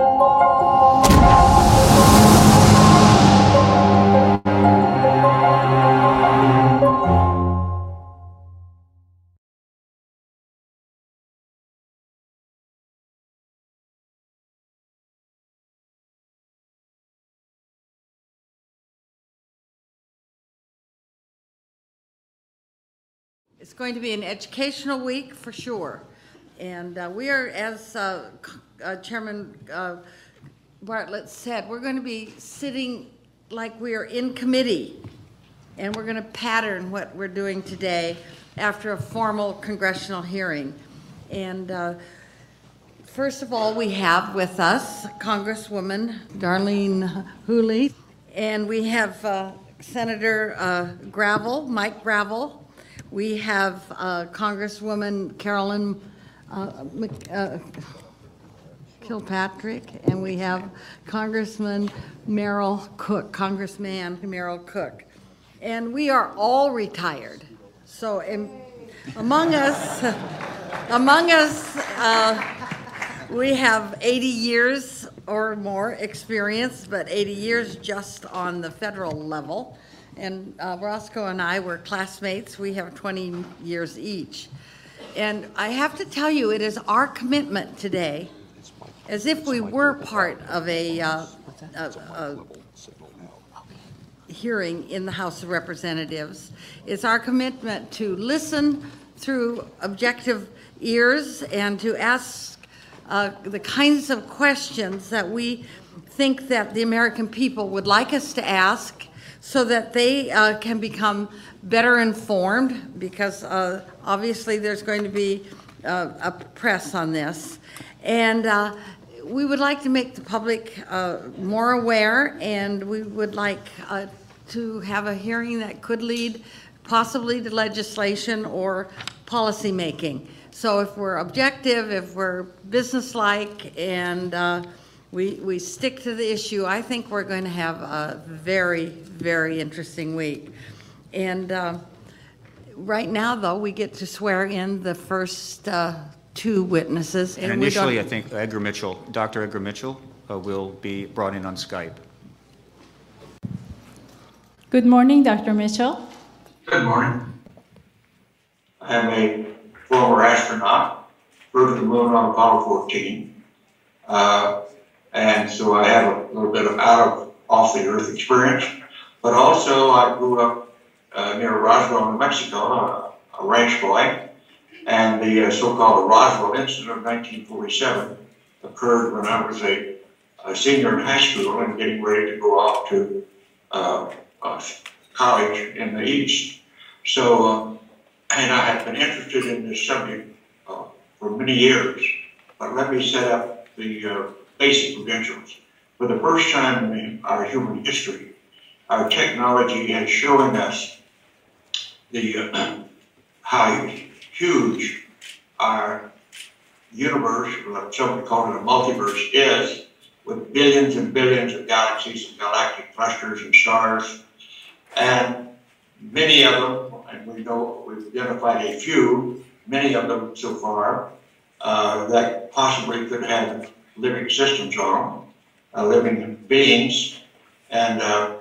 It's going to be an educational week for sure. And uh, we are, as uh, uh, Chairman uh, Bartlett said, we're going to be sitting like we are in committee. And we're going to pattern what we're doing today after a formal congressional hearing. And uh, First of all, we have with us Congresswoman Darlene Hooley, and we have uh, Senator Gravel, Mike Gravel. We have Congresswoman Carolyn uh, uh, Kilpatrick, and we have Congressman Merrill Cook, Congressman Merrill Cook. And we are all retired. So em- among us, among us, uh, we have 80 years or more experience, but 80 years just on the federal level. And uh, Roscoe and I were classmates. We have 20 years each. And I have to tell you, it is our commitment today, as if we were part of a, uh, a- a hearing in the House of Representatives. It's our commitment to listen through objective ears and to ask uh, the kinds of questions that we think that the American people would like us to ask so that they uh, can become better informed because uh, obviously there's going to be uh, a press on this. And uh, we would like to make the public uh, more aware, and we would like uh, to have a hearing that could lead possibly to legislation or policymaking. So if we're objective, if we're businesslike, and uh, we, we stick to the issue, I think we're going to have a very, very interesting week. And uh, right now, though, we get to swear in the first uh, two witnesses. And we don't- initially, I think Edgar Mitchell, Dr. Edgar Mitchell uh, will be brought in on Skype. Good morning, Dr. Mitchell. Good morning. I am a former astronaut, flew to the moon on Apollo 14. Uh, and so I have a little bit of out of off the earth experience. But also, I grew up near Roswell, New Mexico, a, a ranch boy. And the uh, so called Roswell incident of 1947 occurred when I was a, a senior in high school and getting ready to go off to uh, uh, college in the East. So, um, and I have been interested in this subject uh, for many years. But let me set up the uh, basic credentials. For the first time in our human history, our technology has shown us the uh, how huge our universe, or some would call it a multiverse, is, with billions and billions of galaxies and galactic clusters and stars. And many of them, and we know we've identified a few, many of them so far, uh, that possibly could have living systems on them, uh, living beings. And uh,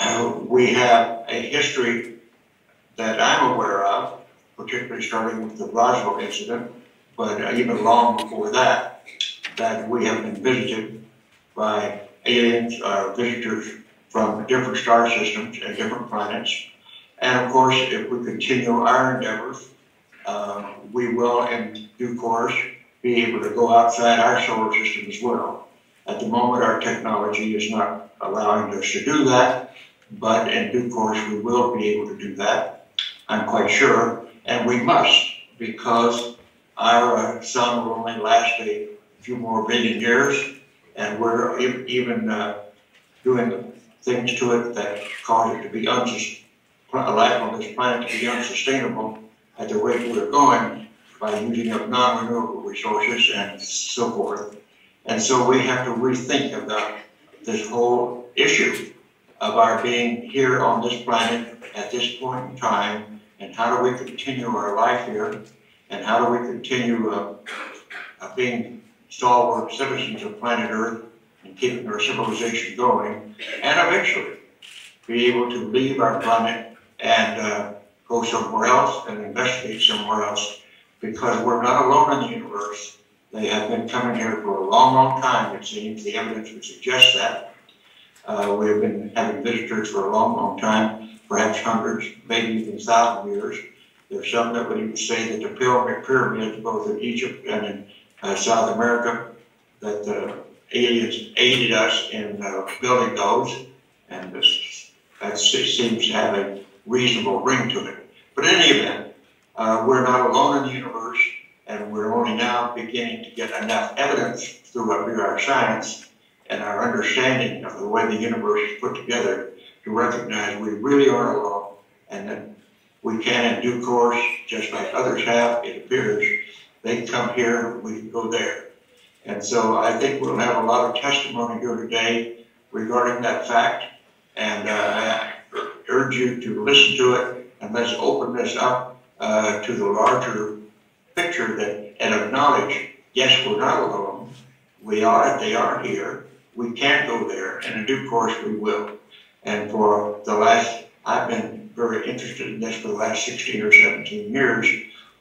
we have a history that I'm aware of, particularly starting with the Roswell incident, but even long before that, that we have been visited by aliens, uh, visitors from different star systems and different planets. And of course, if we continue our endeavors, uh, we will in due course be able to go outside our solar system as well. At the moment, our technology is not allowing us to do that, but in due course, we will be able to do that. I'm quite sure, and we must, because our sun will only last a few more billion years, and we're even uh, doing things to it that cause it to be unsus, life on this planet to be unsustainable at the rate we're going by using up non-renewable resources and so forth. And so we have to rethink about this whole issue of our being here on this planet at this point in time, and how do we continue our life here, and how do we continue uh, uh, being stalwart citizens of planet Earth and keeping our civilization going, and eventually be able to leave our planet and uh, go somewhere else and investigate somewhere else because we're not alone in the universe. They have been coming here for a long, long time, it seems. The evidence would suggest that. Uh, we have been having visitors for a long, long time, perhaps hundreds, maybe even thousand years. There's some that would even say that the pyramid- pyramids, both in Egypt and in uh, South America, that the aliens aided us in uh, building those, and this, that seems to have a reasonable ring to it. But in any event, uh, we're not alone in the universe, and we're only now beginning to get enough evidence through our, through our science and our understanding of the way the universe is put together to recognize we really are alone, and that we can, in due course, just like others have, it appears, they come here, we can go there. And so I think we'll have a lot of testimony here today regarding that fact, and uh, I urge you to listen to it, and let's open this up uh, to the larger picture that, and acknowledge, yes, we're not alone. We are, they are here. We can go there, and in due course, we will. And for the last, I've been very interested in this for the last 16 or 17 years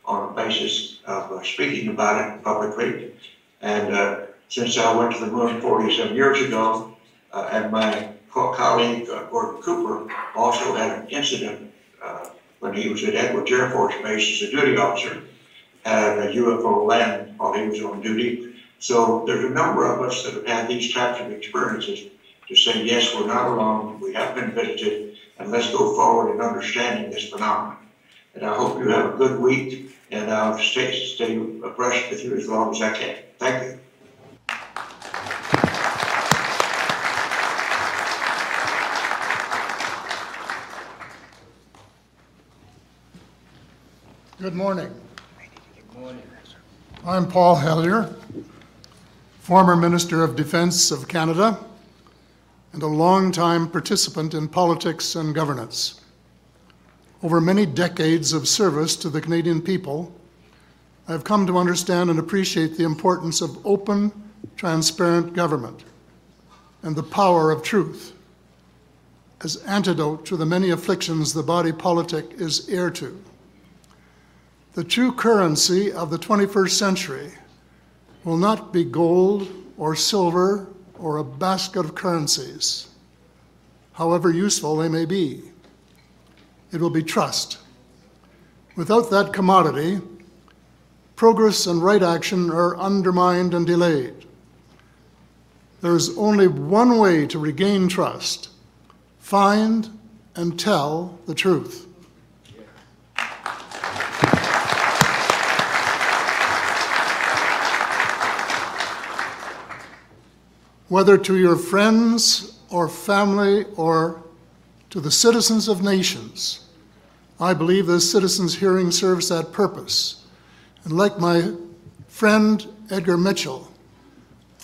on the basis of uh, speaking about it publicly. And uh, since I went to the moon 47 years ago, uh, and my co- colleague uh, Gordon Cooper also had an incident uh, when he was at Edwards Air Force Base as a duty officer, had a UFO land while he was on duty. So there's a number of us that have had these types of experiences to say, yes, we're not alone, we have been visited, and let's go forward in understanding this phenomenon. And I hope you have a good week, and I'll stay, stay abreast with you as long as I can. Thank you. Good morning. Good morning. I'm Paul Hellyer, former Minister of Defense of Canada and a longtime participant in politics and governance. Over many decades of service to the Canadian people, I've come to understand and appreciate the importance of open, transparent government and the power of truth as antidote to the many afflictions the body politic is heir to. The true currency of the 21st century will not be gold or silver or a basket of currencies, however useful they may be. It will be trust. Without that commodity, progress and right action are undermined and delayed. There is only one way to regain trust find and tell the truth. Whether to your friends or family or to the citizens of nations. I believe this citizens' hearing serves that purpose. And like my friend Edgar Mitchell,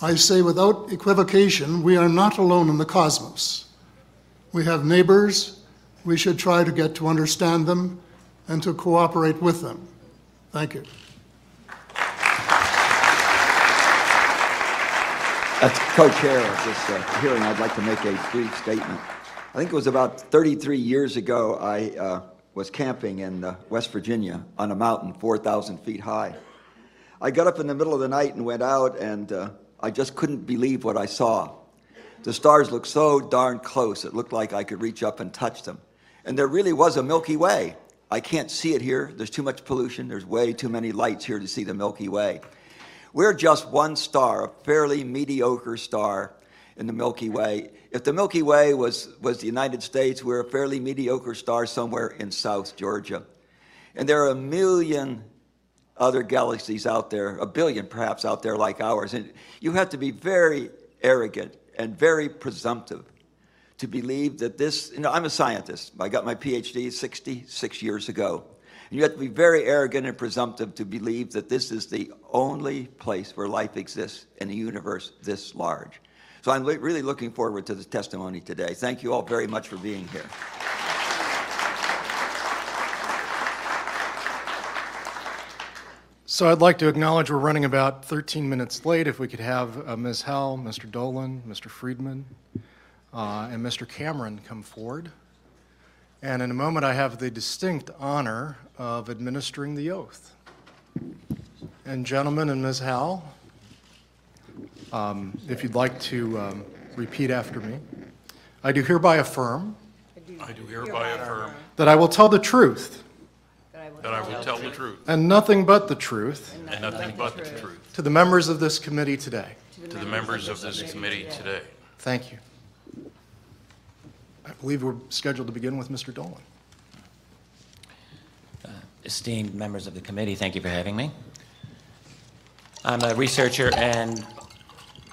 I say without equivocation, we are not alone in the cosmos. We have neighbors. We should try to get to understand them and to cooperate with them. Thank you. As co-chair of this uh, hearing, I'd like to make a brief statement. I think it was about 33 years ago, I uh, was camping in uh, West Virginia on a mountain 4,000 feet high. I got up in the middle of the night and went out, and uh, I just couldn't believe what I saw. The stars looked so darn close, it looked like I could reach up and touch them. And there really was a Milky Way. I can't see it here. There's too much pollution. There's way too many lights here to see the Milky Way. We're just one star, a fairly mediocre star in the Milky Way. If the Milky Way was, was the United States, we're a fairly mediocre star somewhere in South Georgia. And there are a million other galaxies out there, a billion perhaps out there like ours. And you have to be very arrogant and very presumptive to believe that this, you know, I'm a scientist. I got my PhD 66 years ago. And you have to be very arrogant and presumptive to believe that this is the only place where life exists in a universe this large. So I'm really looking forward to the testimony today. Thank you all very much for being here. So I'd like to acknowledge we're running about 13 minutes late. If we could have uh, Ms. Hell, Mr. Dolan, Mr. Friedman, uh, and Mr. Cameron come forward. And in a moment, I have the distinct honor of administering the oath. And gentlemen and Ms. Howe, um, if you'd like to um, repeat after me. I do hereby affirm I do hereby affirm that I will tell the truth that I will tell the truth and nothing but the truth and nothing but the truth to the members of this committee today. to the members of this committee today. Thank you. Believe we're scheduled to begin with Mr. Dolan. Esteemed members of the committee, thank you for having me. I'm a researcher and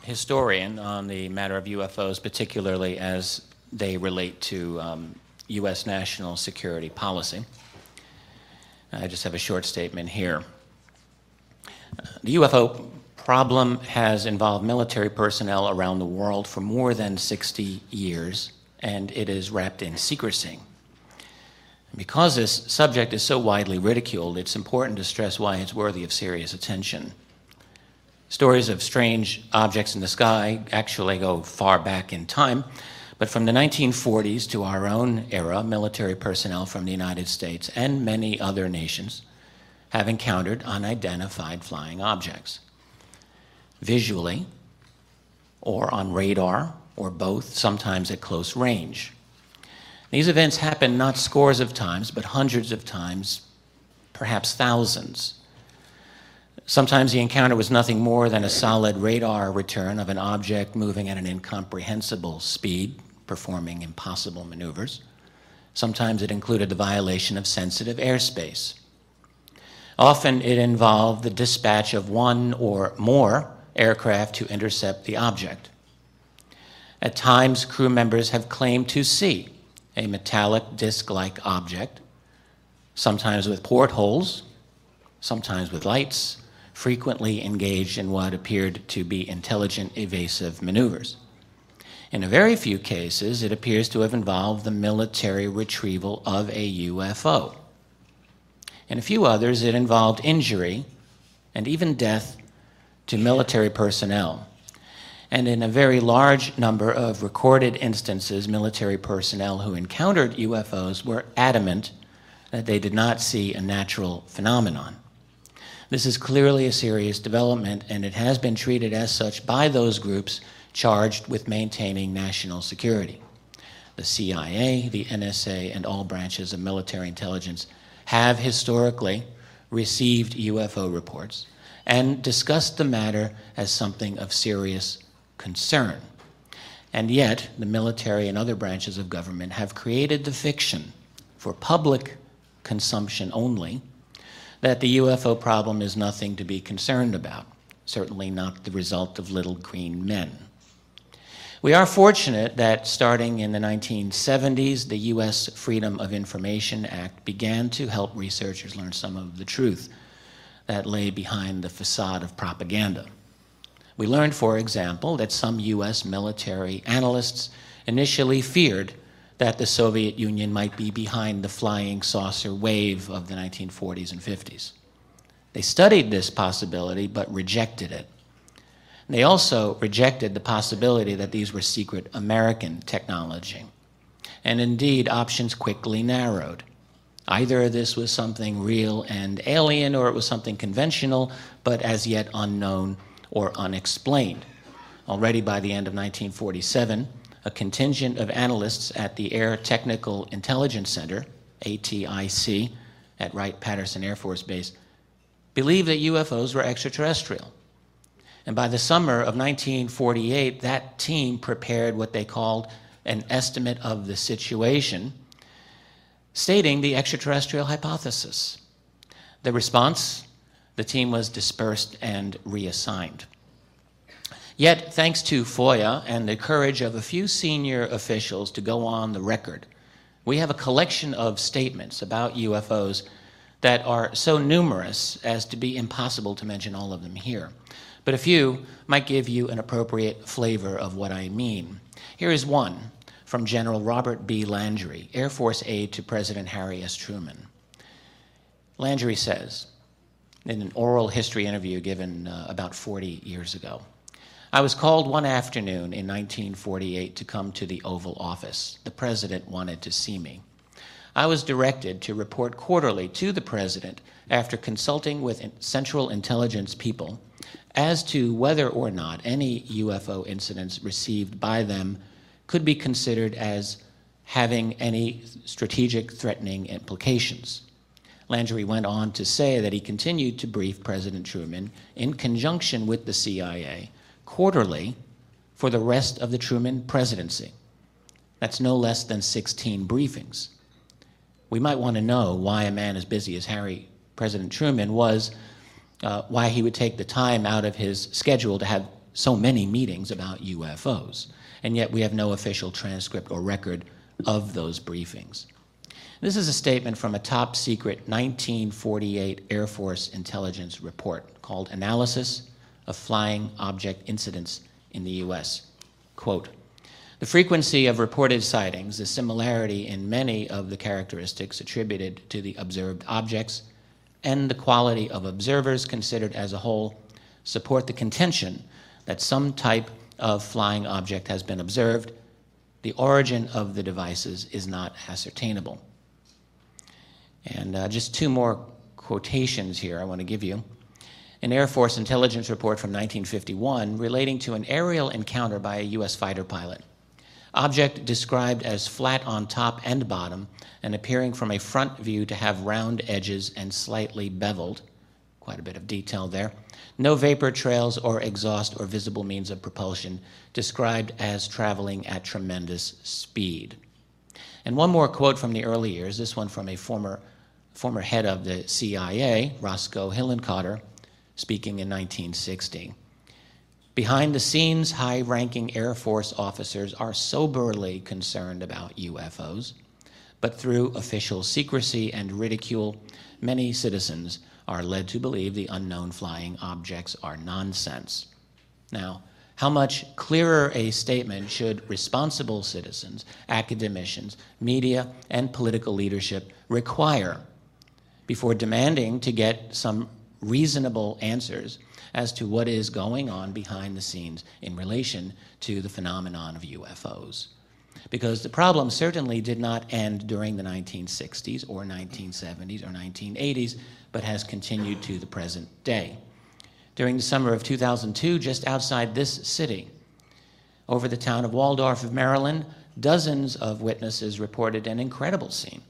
historian on the matter of UFOs, particularly as they relate to um, U.S. national security policy. I just have a short statement here. Uh, The UFO problem has involved military personnel around the world for more than 60 years, and it is wrapped in secrecy. Because this subject is so widely ridiculed, it's important to stress why it's worthy of serious attention. Stories of strange objects in the sky actually go far back in time, but from the 1940s to our own era, military personnel from the United States and many other nations have encountered unidentified flying objects. Visually, or on radar, or both, sometimes at close range. These events happen not scores of times, but hundreds of times, perhaps thousands. Sometimes the encounter was nothing more than a solid radar return of an object moving at an incomprehensible speed, performing impossible maneuvers. Sometimes it included the violation of sensitive airspace. Often it involved the dispatch of one or more aircraft to intercept the object. At times, crew members have claimed to see a metallic disc like object, sometimes with portholes, sometimes with lights, frequently engaged in what appeared to be intelligent evasive maneuvers. In a very few cases, it appears to have involved the military retrieval of a UFO. In a few others, it involved injury and even death to military personnel. And in a very large number of recorded instances, military personnel who encountered UFOs were adamant that they did not see a natural phenomenon. This is clearly a serious development, and it has been treated as such by those groups charged with maintaining national security. The CIA, the NSA, and all branches of military intelligence have historically received UFO reports and discussed the matter as something of serious concern. And yet, the military and other branches of government have created the fiction for public consumption only that the UFO problem is nothing to be concerned about, certainly not the result of little green men. We are fortunate that starting in the 1970s, the U.S. Freedom of Information Act began to help researchers learn some of the truth that lay behind the facade of propaganda. We learned, for example, that some U.S. military analysts initially feared that the Soviet Union might be behind the flying saucer wave of the 1940s and 50s. They studied this possibility but rejected it. They also rejected the possibility that these were secret American technology. And indeed, options quickly narrowed. Either this was something real and alien, or it was something conventional, but as yet unknown or unexplained. Already by the end of 1947, a contingent of analysts at the Air Technical Intelligence Center, ATIC, at Wright Patterson Air Force Base, believed that UFOs were extraterrestrial. And by the summer of 1948, that team prepared what they called an estimate of the situation, stating the extraterrestrial hypothesis. The response the team was dispersed and reassigned. Yet, thanks to FOIA and the courage of a few senior officials to go on the record, we have a collection of statements about UFOs that are so numerous as to be impossible to mention all of them here. But a few might give you an appropriate flavor of what I mean. Here is one from General Robert B. Landry, Air Force aide to President Harry S. Truman. Landry says, in an oral history interview given uh, about 40 years ago. I was called one afternoon in 1948 to come to the Oval Office. The president wanted to see me. I was directed to report quarterly to the president after consulting with Central Intelligence people as to whether or not any UFO incidents received by them could be considered as having any strategic threatening implications. Landry went on to say that he continued to brief President Truman in conjunction with the CIA quarterly for the rest of the Truman presidency. That's no less than 16 briefings. We might want to know why a man as busy as Harry, President Truman, was, uh, why he would take the time out of his schedule to have so many meetings about UFOs. And yet we have no official transcript or record of those briefings. This is a statement from a top secret 1948 Air Force intelligence report called Analysis of Flying Object Incidents in the U.S. Quote, the frequency of reported sightings, the similarity in many of the characteristics attributed to the observed objects, and the quality of observers considered as a whole support the contention that some type of flying object has been observed. The origin of the devices is not ascertainable. And uh, just two more quotations here I want to give you. An Air Force intelligence report from 1951 relating to an aerial encounter by a U.S. fighter pilot. Object described as flat on top and bottom and appearing from a front view to have round edges and slightly beveled. Quite a bit of detail there. No vapor trails or exhaust or visible means of propulsion, described as traveling at tremendous speed. And one more quote from the early years, this one from a former former head of the CIA, Roscoe Hillenkotter, speaking in 1960. Behind the scenes, high ranking Air Force officers are soberly concerned about UFOs, but through official secrecy and ridicule, many citizens are led to believe the unknown flying objects are nonsense. Now, how much clearer a statement should responsible citizens, academicians, media, and political leadership require before demanding to get some reasonable answers as to what is going on behind the scenes in relation to the phenomenon of UFOs. Because the problem certainly did not end during the 1960s or 1970s or 1980s, but has continued to the present day. During the summer of 2002, just outside this city, over the town of Waldorf of Maryland, dozens of witnesses reported an incredible scene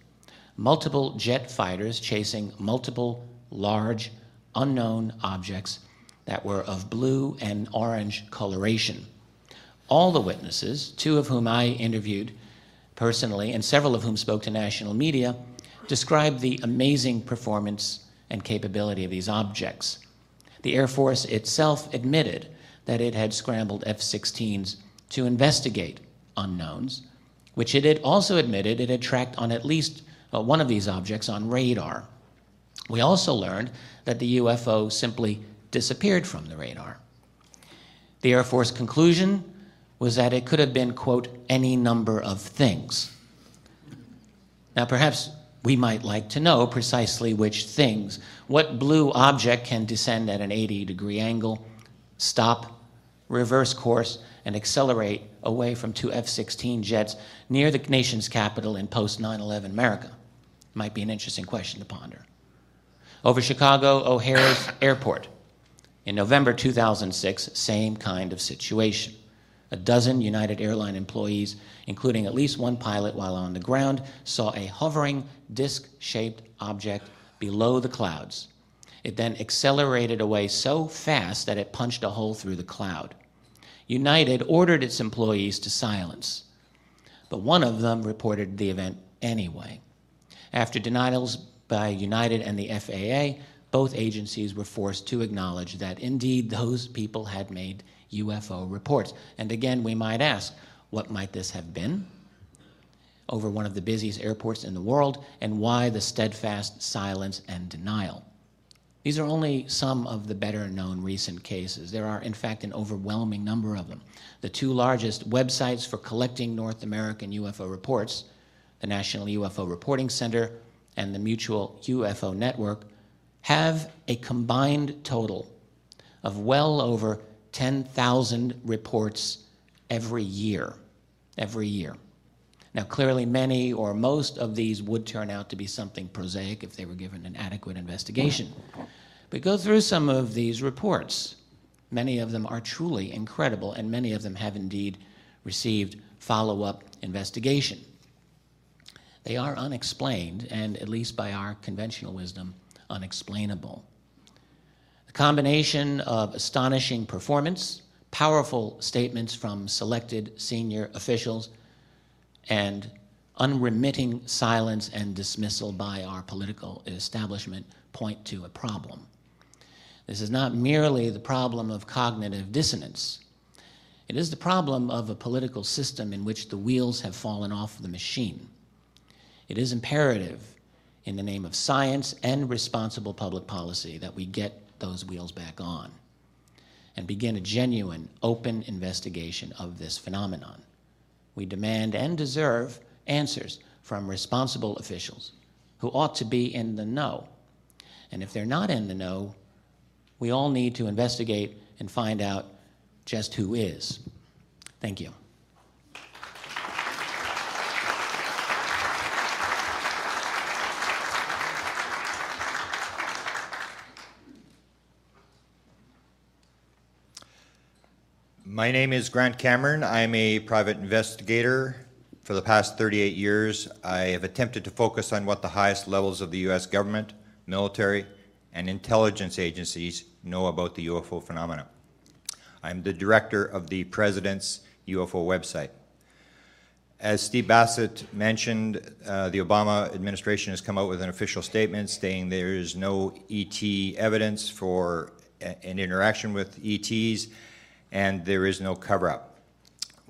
multiple jet fighters chasing multiple large, unknown objects that were of blue and orange coloration. All the witnesses, two of whom I interviewed personally and several of whom spoke to national media, described the amazing performance and capability of these objects. The Air Force itself admitted that it had scrambled F 16s to investigate unknowns, which it had also admitted it had tracked on at least uh, one of these objects on radar. We also learned that the UFO simply disappeared from the radar. The Air Force conclusion was that it could have been, quote, any number of things. Now, perhaps we might like to know precisely which things. What blue object can descend at an 80 degree angle, stop, reverse course, and accelerate away from two F 16 jets near the nation's capital in post 9 11 America? Might be an interesting question to ponder. Over Chicago O'Hare's airport. In November 2006, same kind of situation. A dozen United Airline employees, including at least one pilot while on the ground, saw a hovering disc shaped object below the clouds. It then accelerated away so fast that it punched a hole through the cloud. United ordered its employees to silence, but one of them reported the event anyway. After denials by United and the FAA, both agencies were forced to acknowledge that indeed those people had made UFO reports. And again, we might ask, what might this have been? Over one of the busiest airports in the world, and why the steadfast silence and denial? These are only some of the better known recent cases. There are, in fact, an overwhelming number of them. The two largest websites for collecting North American UFO reports, the National UFO Reporting Center and the Mutual UFO Network, have a combined total of well over 10,000 reports every year. Every year. Now, clearly, many or most of these would turn out to be something prosaic if they were given an adequate investigation. But go through some of these reports. Many of them are truly incredible, and many of them have indeed received follow up investigation. They are unexplained, and at least by our conventional wisdom, unexplainable. The combination of astonishing performance, powerful statements from selected senior officials, and unremitting silence and dismissal by our political establishment point to a problem. This is not merely the problem of cognitive dissonance. It is the problem of a political system in which the wheels have fallen off the machine. It is imperative, in the name of science and responsible public policy, that we get those wheels back on and begin a genuine, open investigation of this phenomenon. We demand and deserve answers from responsible officials who ought to be in the know. And if they're not in the know, we all need to investigate and find out just who is. Thank you. My name is Grant Cameron. I'm a private investigator. For the past 38 years, I have attempted to focus on what the highest levels of the U.S. government, military, and intelligence agencies know about the UFO phenomena. I'm the director of the President's UFO website. As Steve Bassett mentioned, uh, the Obama administration has come out with an official statement stating there is no ET evidence for an interaction with ETs and there is no cover up.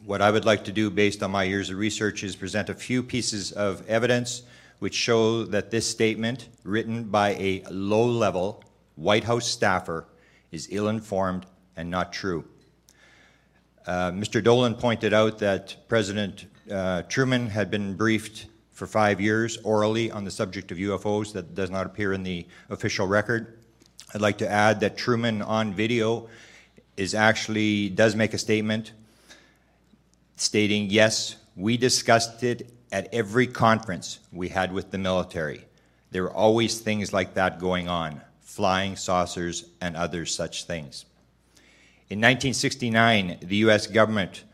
What I would like to do, based on my years of research, is present a few pieces of evidence which show that this statement, written by a low level White House staffer, is ill informed and not true. Uh, Mr. Dolan pointed out that President uh, Truman had been briefed for five years orally on the subject of UFOs. That does not appear in the official record. I'd like to add that Truman on video is actually does make a statement stating, yes, we discussed it at every conference we had with the military. There were always things like that going on, flying saucers and other such things. In 1969, the US government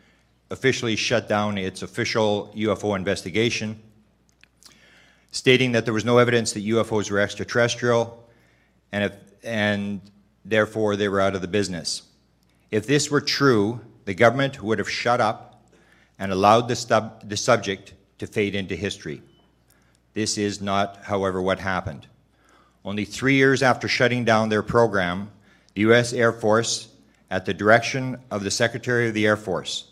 officially shut down its official UFO investigation, stating that there was no evidence that UFOs were extraterrestrial and, if, and therefore they were out of the business. If this were true, the government would have shut up and allowed the, the subject to fade into history. This is not, however, what happened. Only three years after shutting down their program, the U.S. Air Force, at the direction of the Secretary of the Air Force,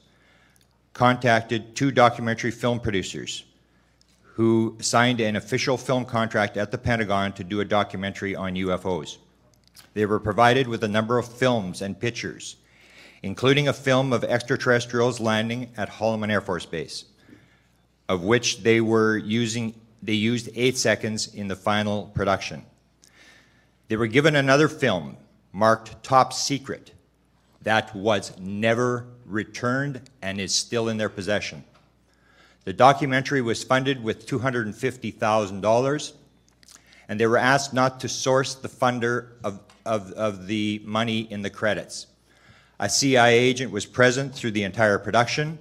contacted two documentary film producers who signed an official film contract at the Pentagon to do a documentary on UFOs. They were provided with a number of films and pictures, including a film of extraterrestrials landing at Holloman Air Force Base, of which they were using they used 8 seconds in the final production. They were given another film marked top secret that was never returned and is still in their possession. The documentary was funded with $250,000, and they were asked not to source the funder of, of, of the money in the credits. A CIA agent was present through the entire production,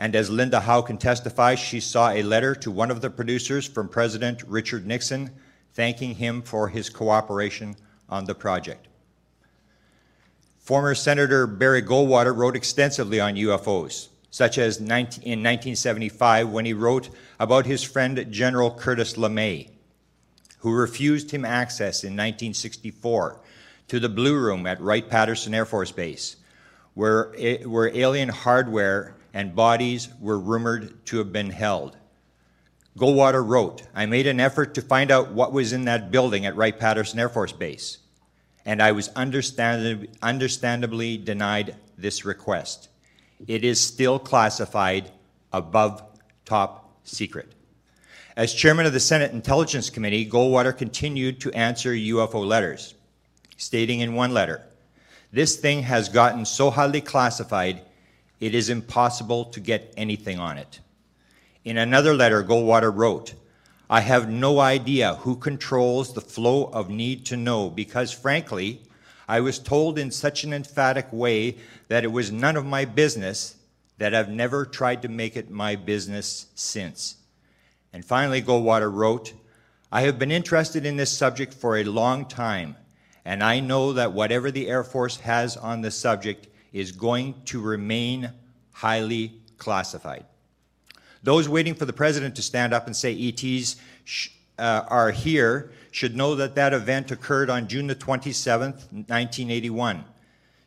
and as Linda Howe can testify, she saw a letter to one of the producers from President Richard Nixon thanking him for his cooperation on the project. Former Senator Barry Goldwater wrote extensively on UFOs, such as in 1975 when he wrote about his friend General Curtis LeMay, who refused him access in 1964 to the Blue Room at Wright Patterson Air Force Base, where, eh, where alien hardware and bodies were rumored to have been held. Goldwater wrote, I made an effort to find out what was in that building at Wright Patterson Air Force Base, and I was understandably, understandably denied this request. It is still classified above top secret. As chairman of the Senate Intelligence Committee, Goldwater continued to answer UFO letters, stating in one letter, This thing has gotten so highly classified, it is impossible to get anything on it. In another letter, Goldwater wrote, I have no idea who controls the flow of need to know because, frankly, I was told in such an emphatic way that it was none of my business that I've never tried to make it my business since. And finally, Goldwater wrote, I have been interested in this subject for a long time, and I know that whatever the Air Force has on the subject is going to remain highly classified. Those waiting for the president to stand up and say ETs uh, are here should know that that event occurred on June the 27th, 1981.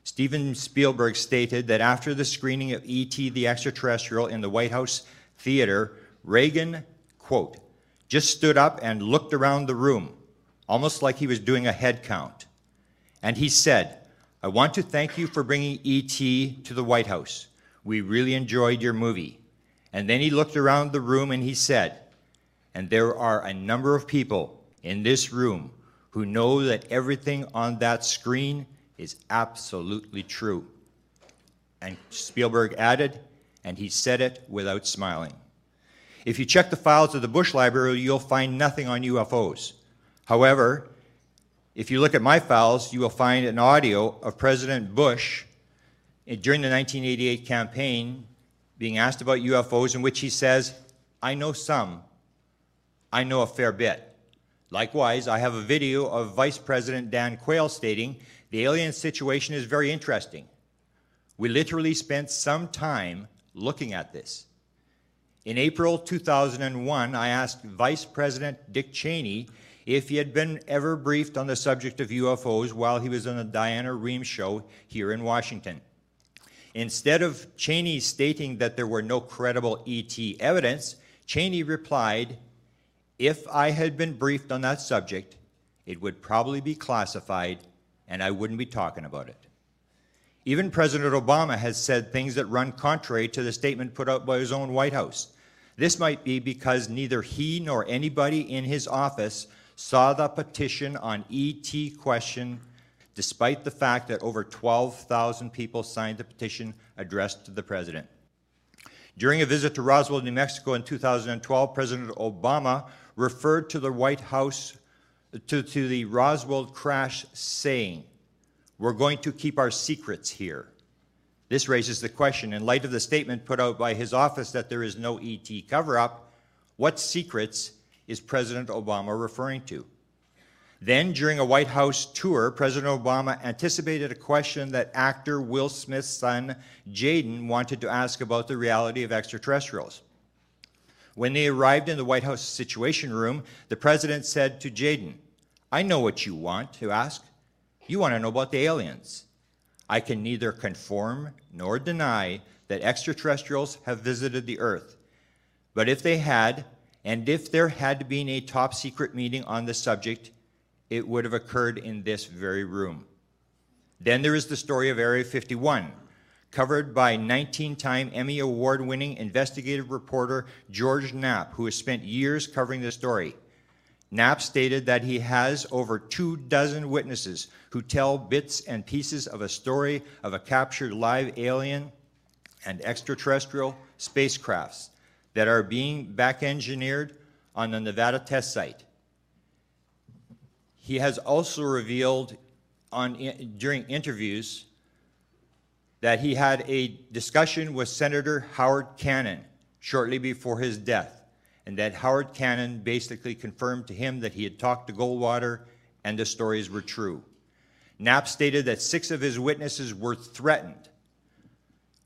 Steven Spielberg stated that after the screening of E.T. the Extraterrestrial in the White House Theater, Reagan, quote, just stood up and looked around the room, almost like he was doing a head count. And he said, I want to thank you for bringing E.T. to the White House. We really enjoyed your movie. And then he looked around the room and he said, and there are a number of people in this room who know that everything on that screen is absolutely true. And Spielberg added, and he said it without smiling. If you check the files of the Bush Library, you'll find nothing on UFOs. However, if you look at my files, you will find an audio of President Bush during the 1988 campaign being asked about UFOs, in which he says, I know some, I know a fair bit. Likewise, I have a video of Vice President Dan Quayle stating the alien situation is very interesting. We literally spent some time looking at this. In April 2001, I asked Vice President Dick Cheney if he had been ever briefed on the subject of UFOs while he was on the Diana Rehm show here in Washington. Instead of Cheney stating that there were no credible ET evidence, Cheney replied, If I had been briefed on that subject, it would probably be classified and I wouldn't be talking about it. Even President Obama has said things that run contrary to the statement put out by his own White House. This might be because neither he nor anybody in his office saw the petition on ET question, despite the fact that over 12,000 people signed the petition addressed to the president. During a visit to Roswell, New Mexico in 2012, President Obama referred to the White House, to, to the Roswell crash, saying, We're going to keep our secrets here. This raises the question, in light of the statement put out by his office that there is no ET cover up, what secrets is President Obama referring to? Then, during a White House tour, President Obama anticipated a question that actor Will Smith's son, Jaden, wanted to ask about the reality of extraterrestrials. When they arrived in the White House Situation Room, the president said to Jaden, I know what you want to ask. You want to know about the aliens. I can neither conform nor deny that extraterrestrials have visited the Earth. But if they had, and if there had been a top secret meeting on the subject, it would have occurred in this very room. Then there is the story of Area 51, covered by 19 time Emmy Award winning investigative reporter George Knapp, who has spent years covering the story. Knapp stated that he has over two dozen witnesses who tell bits and pieces of a story of a captured live alien and extraterrestrial spacecrafts that are being back engineered on the Nevada test site. He has also revealed on, during interviews that he had a discussion with Senator Howard Cannon shortly before his death, and that Howard Cannon basically confirmed to him that he had talked to Goldwater and the stories were true. Knapp stated that six of his witnesses were threatened,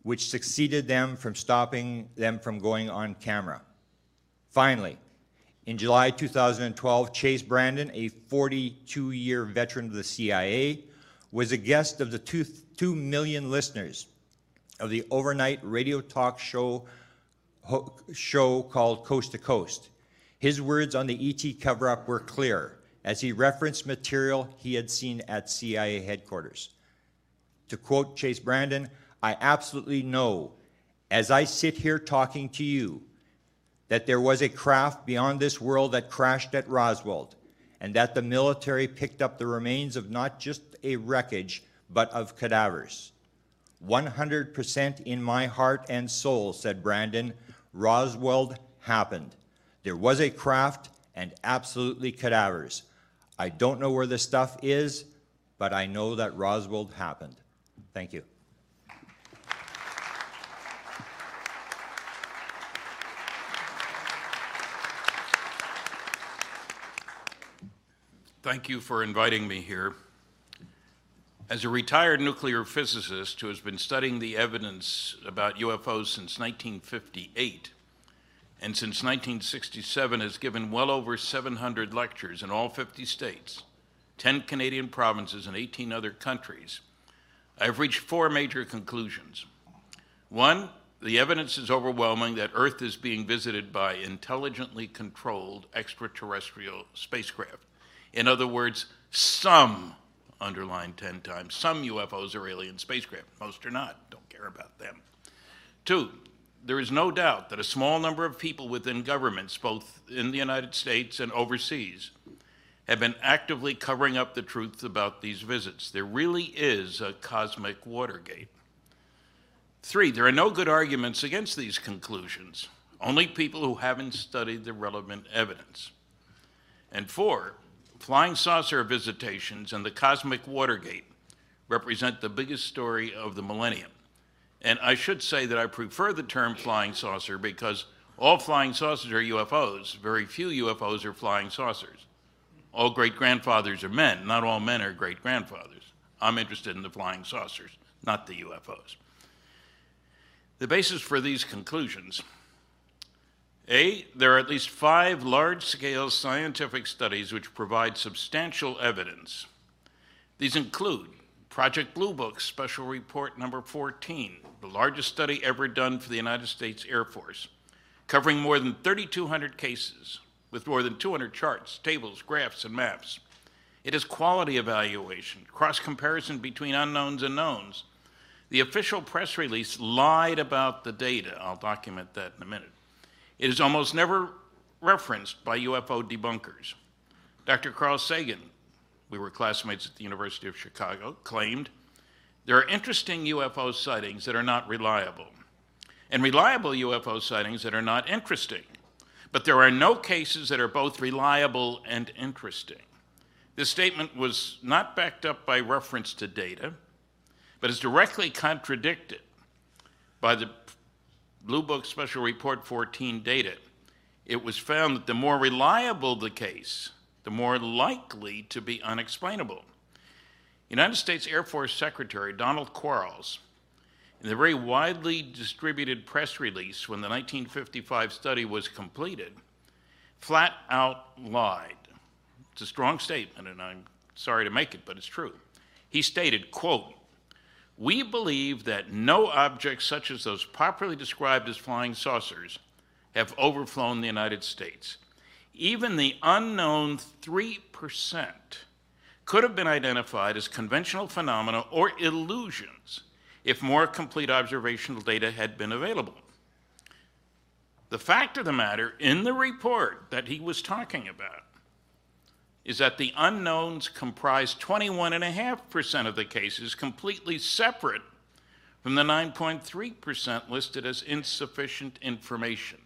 which succeeded them from stopping them from going on camera. Finally, in July 2012, Chase Brandon, a 42 year veteran of the CIA, was a guest of the two, 2 million listeners of the overnight radio talk show, ho, show called Coast to Coast. His words on the ET cover up were clear as he referenced material he had seen at CIA headquarters. To quote Chase Brandon, I absolutely know as I sit here talking to you that there was a craft beyond this world that crashed at Roswell, and that the military picked up the remains of not just a wreckage, but of cadavers. 100% in my heart and soul, said Brandon, Roswell happened. There was a craft and absolutely cadavers. I don't know where the stuff is, but I know that Roswell happened. Thank you. Thank you for inviting me here. As a retired nuclear physicist who has been studying the evidence about UFOs since 1958, and since 1967 has given well over 700 lectures in all 50 states, 10 Canadian provinces, and 18 other countries, I've reached four major conclusions. One, the evidence is overwhelming that Earth is being visited by intelligently controlled extraterrestrial spacecraft. In other words, some, underline 10 times, some UFOs are alien spacecraft. Most are not. Don't care about them. Two, there is no doubt that a small number of people within governments, both in the United States and overseas, have been actively covering up the truth about these visits. There really is a cosmic Watergate. Three, there are no good arguments against these conclusions, only people who haven't studied the relevant evidence. And four, flying saucer visitations and the cosmic Watergate represent the biggest story of the millennium. And I should say that I prefer the term flying saucer because all flying saucers are UFOs. Very few UFOs are flying saucers. All great grandfathers are men. Not all men are great grandfathers. I'm interested in the flying saucers, not the UFOs. The basis for these conclusions A, there are at least five large scale scientific studies which provide substantial evidence. These include Project Blue Book Special Report Number 14, the largest study ever done for the United States Air Force, covering more than 3,200 cases with more than 200 charts, tables, graphs, and maps. It is quality evaluation, cross comparison between unknowns and knowns. The official press release lied about the data. I'll document that in a minute. It is almost never referenced by UFO debunkers. Dr. Carl Sagan, we were classmates at the University of Chicago, claimed there are interesting UFO sightings that are not reliable, and reliable UFO sightings that are not interesting. But there are no cases that are both reliable and interesting. This statement was not backed up by reference to data, but is directly contradicted by the Blue Book Special Report 14 data. It was found that the more reliable the case, the more likely to be unexplainable. United States Air Force Secretary Donald Quarles, in the very widely distributed press release when the 1955 study was completed, flat out lied. It's a strong statement, and I'm sorry to make it, but it's true. He stated, quote, we believe that no objects such as those popularly described as flying saucers have overflown the United States. Even the unknown 3% could have been identified as conventional phenomena or illusions if more complete observational data had been available. The fact of the matter in the report that he was talking about is that the unknowns comprise 21.5% of the cases, completely separate from the 9.3% listed as insufficient information.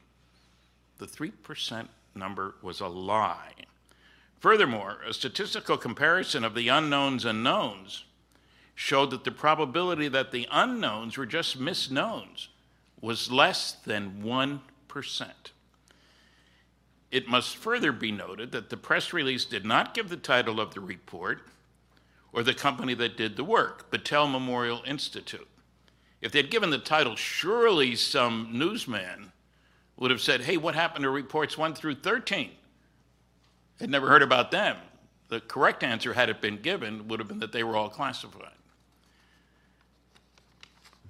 The 3% number was a lie. Furthermore, a statistical comparison of the unknowns and knowns showed that the probability that the unknowns were just misknowns was less than 1%. It must further be noted that the press release did not give the title of the report or the company that did the work, Battelle Memorial Institute. If they'd given the title, surely some newsman would have said, hey, what happened to reports 1 through 13? I'd never heard about them. The correct answer, had it been given, would have been that they were all classified.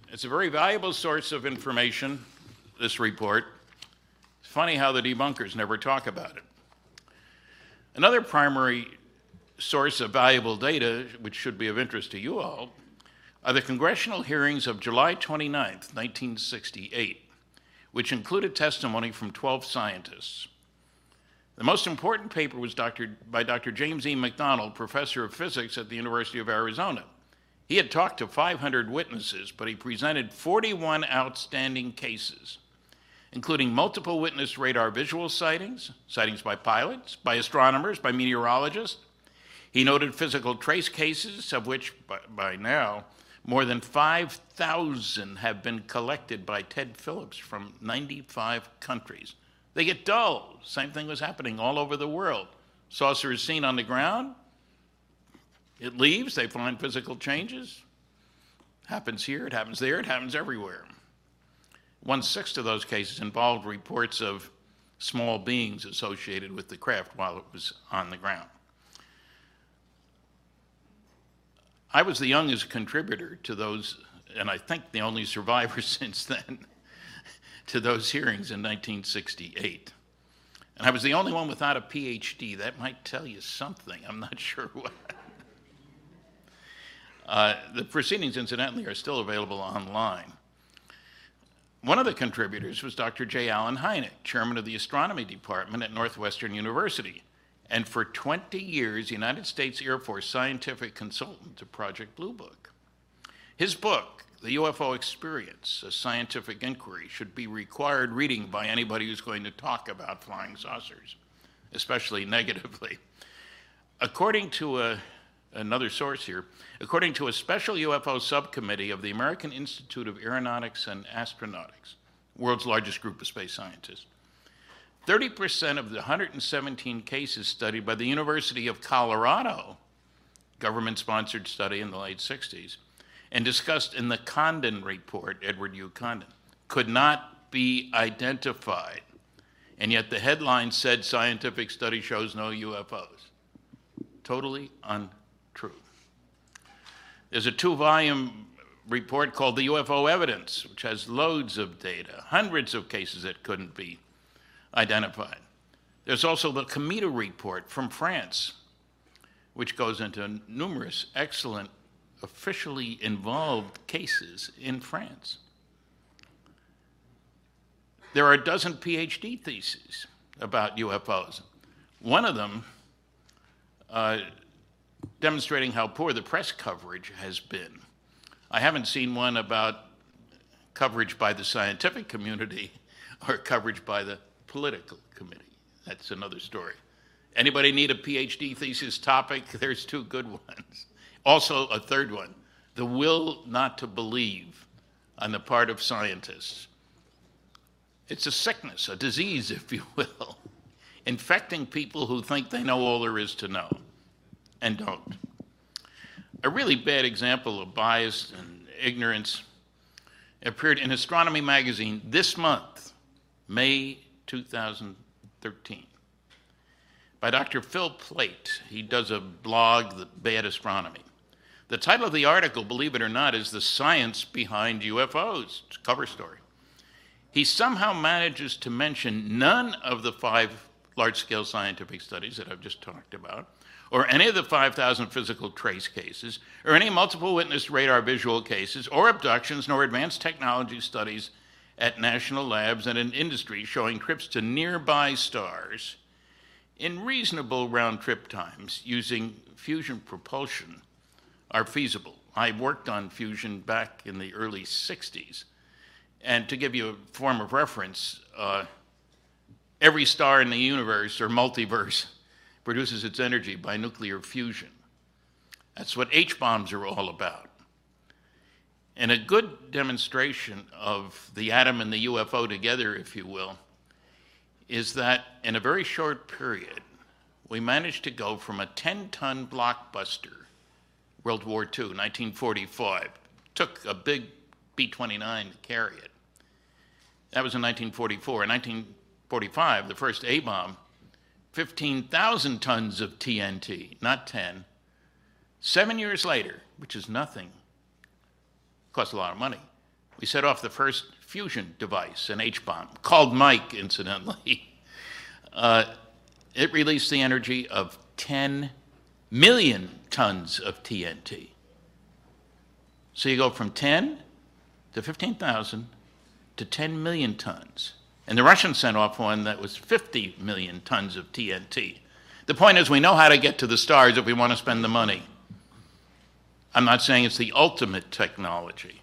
It's a very valuable source of information, this report. Funny how the debunkers never talk about it. Another primary source of valuable data, which should be of interest to you all, are the congressional hearings of July 29, 1968, which included testimony from 12 scientists. The most important paper was Dr. by Dr. James E. McDonald, professor of physics at the University of Arizona. He had talked to 500 witnesses, but he presented 41 outstanding cases, including multiple witness radar visual sightings, sightings by pilots, by astronomers, by meteorologists. He noted physical trace cases, of which by, by now more than 5,000 have been collected by Ted Phillips from 95 countries. They get dull. Same thing was happening all over the world. Saucer is seen on the ground. It leaves, they find physical changes. Happens here, it happens there, it happens everywhere. One sixth of those cases involved reports of small beings associated with the craft while it was on the ground. I was the youngest contributor to those, and I think the only survivor since then, to those hearings in 1968. And I was the only one without a PhD. That might tell you something. I'm not sure what. Uh, the proceedings, incidentally, are still available online. One of the contributors was Dr. J. Allen Hynek, chairman of the astronomy department at Northwestern University, and for 20 years, United States Air Force scientific consultant to Project Blue Book. His book, The UFO Experience, a scientific inquiry, should be required reading by anybody who's going to talk about flying saucers, especially negatively. According to a, another source here, according to a special UFO subcommittee of the American Institute of Aeronautics and Astronautics, world's largest group of space scientists, 30% of the 117 cases studied by the University of Colorado, government sponsored study in the late 60s, and discussed in the Condon report, Edward U. Condon, could not be identified. And yet the headline said scientific study shows no UFOs. Totally untrue. There's a two volume report called the UFO Evidence, which has loads of data, hundreds of cases that couldn't be identified. There's also the Cometa report from France, which goes into numerous excellent officially involved cases in France. There are a dozen PhD theses about UFOs. One of them uh, demonstrating how poor the press coverage has been. I haven't seen one about coverage by the scientific community or coverage by the political committee. That's another story. Anybody need a PhD thesis topic? There's two good ones. Also, a third one the will not to believe on the part of scientists. It's a sickness, a disease, if you will, infecting people who think they know all there is to know and don't. A really bad example of bias and ignorance appeared in Astronomy magazine this month, May 2013, by Dr. Phil Plait. He does a blog, The Bad Astronomy. The title of the article, believe it or not, is The Science Behind UFOs. It's a cover story. He somehow manages to mention none of the five large scale scientific studies that I've just talked about, or any of the 5,000 physical trace cases, or any multiple witness radar visual cases, or abductions, nor advanced technology studies at national labs and in industry showing trips to nearby stars in reasonable round trip times using fusion propulsion are feasible. I worked on fusion back in the early 60s. And to give you a form of reference, uh, every star in the universe or multiverse produces its energy by nuclear fusion. That's what H bombs are all about. And a good demonstration of the atom and the UFO together, if you will, is that in a very short period, we managed to go from a 10 ton blockbuster, World War II, 1945, took a big B 29 to carry it. That was in 1944. In 1945, the first A bomb, 15,000 tons of TNT, not 10. Seven years later, which is nothing, cost a lot of money. We set off the first fusion device, an H bomb, called Mike, incidentally. Uh, it released the energy of 10 million tons of TNT. So you go from 10 to 15,000 to 10 million tons. And the Russians sent off one that was 50 million tons of TNT. The point is, we know how to get to the stars if we want to spend the money. I'm not saying it's the ultimate technology.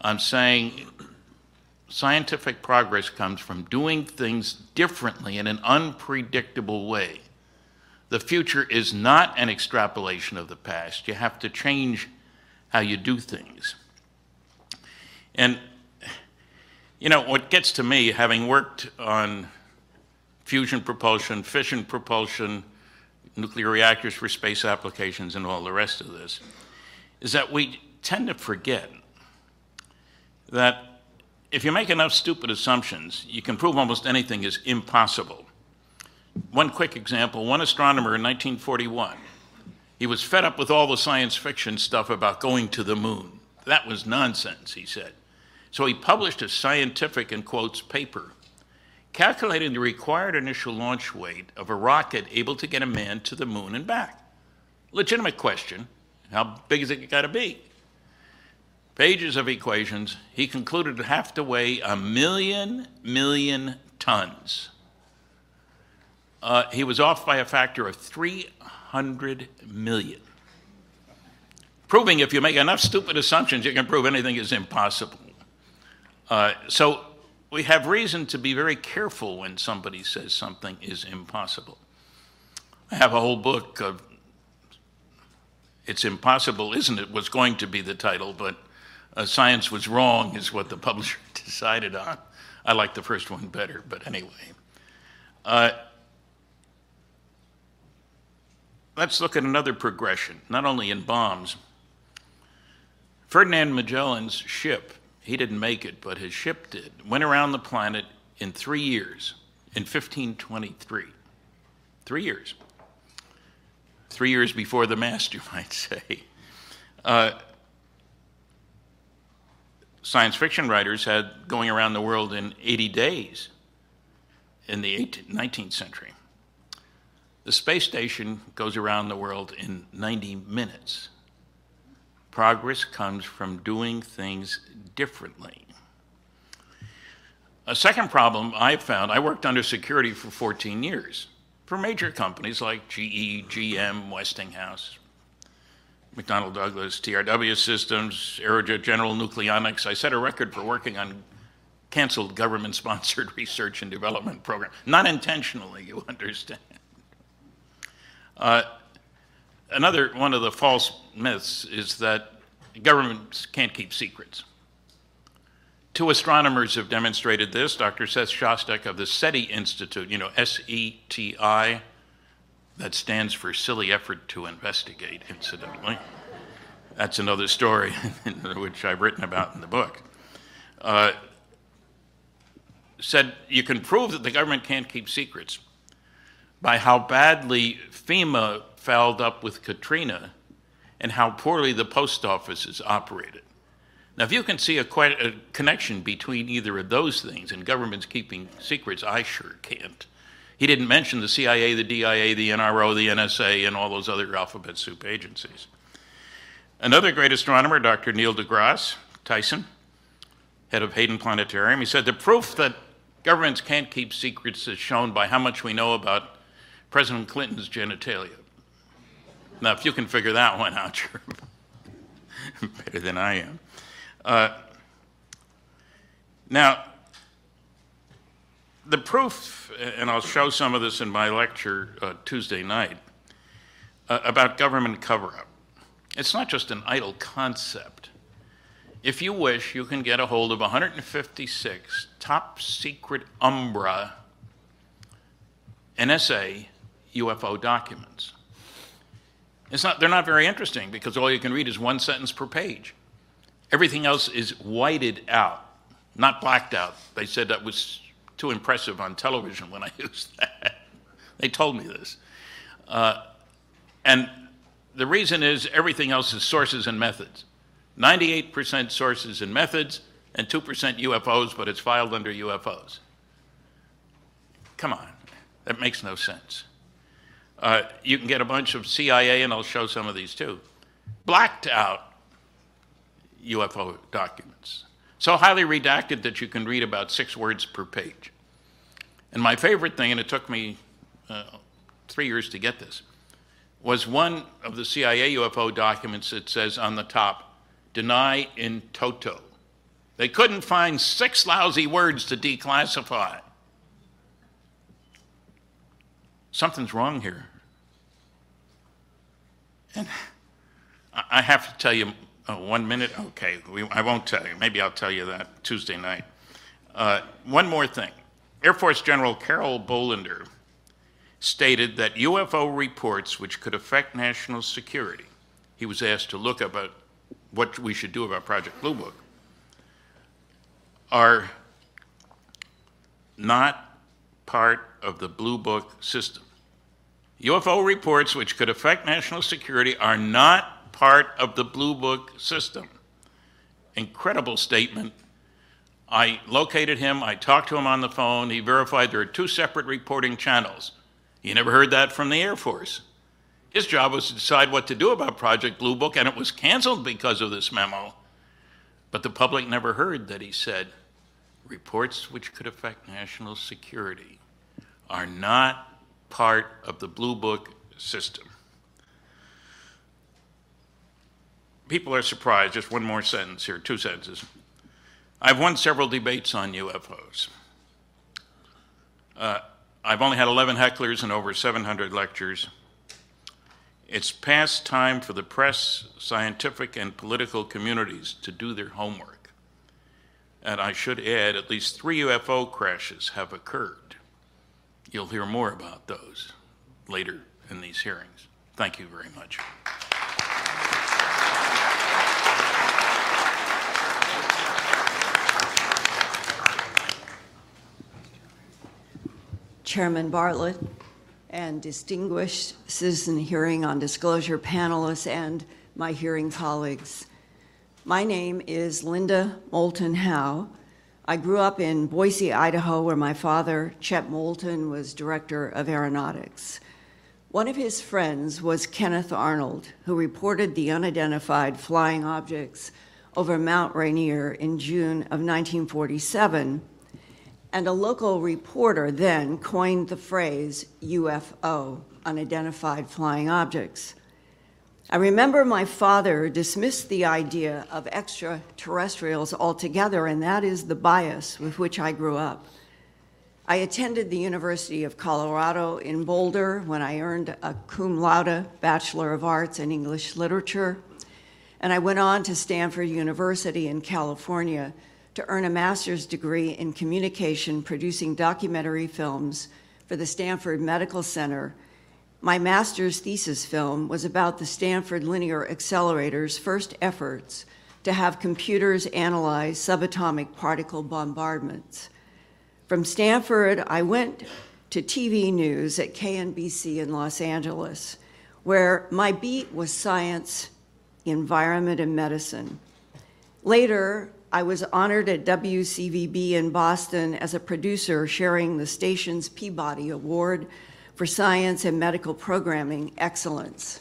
I'm saying scientific progress comes from doing things differently in an unpredictable way. The future is not an extrapolation of the past. You have to change how you do things. And, you know, what gets to me, having worked on fusion propulsion, fission propulsion, nuclear reactors for space applications, and all the rest of this, is that we tend to forget that if you make enough stupid assumptions, you can prove almost anything is impossible. One quick example one astronomer in 1941, he was fed up with all the science fiction stuff about going to the moon. That was nonsense, he said. So he published a scientific, in quotes, paper calculating the required initial launch weight of a rocket able to get a man to the moon and back. Legitimate question how big is it got to be? Pages of equations. He concluded it have to weigh a million million tons. Uh, he was off by a factor of 300 million. Proving if you make enough stupid assumptions, you can prove anything is impossible. Uh, so we have reason to be very careful when somebody says something is impossible. I have a whole book of It's Impossible, Isn't It? was going to be the title, but uh, Science Was Wrong is what the publisher decided on. I like the first one better, but anyway. Uh, let's look at another progression, not only in bombs. Ferdinand Magellan's ship he didn't make it, but his ship did. Went around the planet in three years, in 1523. Three years. Three years before the mast, you might say. Uh, science fiction writers had going around the world in 80 days in the 18th, 19th century. The space station goes around the world in 90 minutes. Progress comes from doing things differently. A second problem I found I worked under security for 14 years for major companies like GE, GM, Westinghouse, McDonnell Douglas, TRW Systems, Aerojet General Nucleonics. I set a record for working on canceled government sponsored research and development program. Not intentionally, you understand. Uh, another one of the false myths is that governments can't keep secrets. Two astronomers have demonstrated this. Dr. Seth Shostak of the SETI Institute, you know, S E T I, that stands for Silly Effort to Investigate, incidentally. That's another story, which I've written about in the book. Uh, said you can prove that the government can't keep secrets by how badly FEMA fouled up with Katrina and how poorly the post office is operated. Now, if you can see a, quite a connection between either of those things and governments keeping secrets, I sure can't. He didn't mention the CIA, the DIA, the NRO, the NSA, and all those other alphabet soup agencies. Another great astronomer, Dr. Neil deGrasse Tyson, head of Hayden Planetarium, he said the proof that governments can't keep secrets is shown by how much we know about President Clinton's genitalia. Now, if you can figure that one out, you're better than I am. Uh, now, the proof, and I'll show some of this in my lecture uh, Tuesday night, uh, about government cover up. It's not just an idle concept. If you wish, you can get a hold of 156 top secret Umbra NSA UFO documents. It's not, they're not very interesting because all you can read is one sentence per page. Everything else is whited out, not blacked out. They said that was too impressive on television when I used that. they told me this. Uh, and the reason is everything else is sources and methods. 98% sources and methods, and 2% UFOs, but it's filed under UFOs. Come on, that makes no sense. Uh, you can get a bunch of CIA, and I'll show some of these too, blacked out UFO documents. so highly redacted that you can read about six words per page. And my favorite thing, and it took me uh, three years to get this, was one of the CIA UFO documents that says on the top, deny in toto. They couldn't find six lousy words to declassify. Something's wrong here. And I have to tell you, oh, one minute? Okay, we, I won't tell you. Maybe I'll tell you that Tuesday night. Uh, one more thing. Air Force General Carroll Bolender stated that UFO reports which could affect national security, he was asked to look about what we should do about Project Blue Book, are not part of the Blue Book system. UFO reports which could affect national security are not part of the Blue Book system. Incredible statement. I located him, I talked to him on the phone, he verified there are two separate reporting channels. He never heard that from the Air Force. His job was to decide what to do about Project Blue Book, and it was canceled because of this memo. But the public never heard that he said reports which could affect national security are not part of the Blue Book system. People are surprised. Just one more sentence here, two sentences. I've won several debates on UFOs. Uh, I've only had 11 hecklers and over 700 lectures. It's past time for the press, scientific, and political communities to do their homework. And I should add, at least three UFO crashes have occurred. You'll hear more about those later in these hearings. Thank you very much. Chairman Bartlett and distinguished citizen hearing on disclosure panelists and my hearing colleagues. My name is Linda Moulton Howe. I grew up in Boise, Idaho, where my father, Chet Moulton, was director of aeronautics. One of his friends was Kenneth Arnold, who reported the unidentified flying objects over Mount Rainier in June of 1947 and a local reporter then coined the phrase UFO, unidentified flying objects. I remember my father dismissed the idea of extraterrestrials altogether, and that is the bias with which I grew up. I attended the University of Colorado in Boulder when I earned a cum laude Bachelor of Arts in English Literature, and I went on to Stanford University in California to earn a master's degree in communication, producing documentary films for the Stanford Medical Center. My master's thesis film was about the Stanford Linear Accelerator's first efforts to have computers analyze subatomic particle bombardments. From Stanford, I went to TV news at KNBC in Los Angeles, where my beat was science, environment, and medicine. Later, I was honored at WCVB in Boston as a producer sharing the station's Peabody Award for Science and Medical Programming Excellence.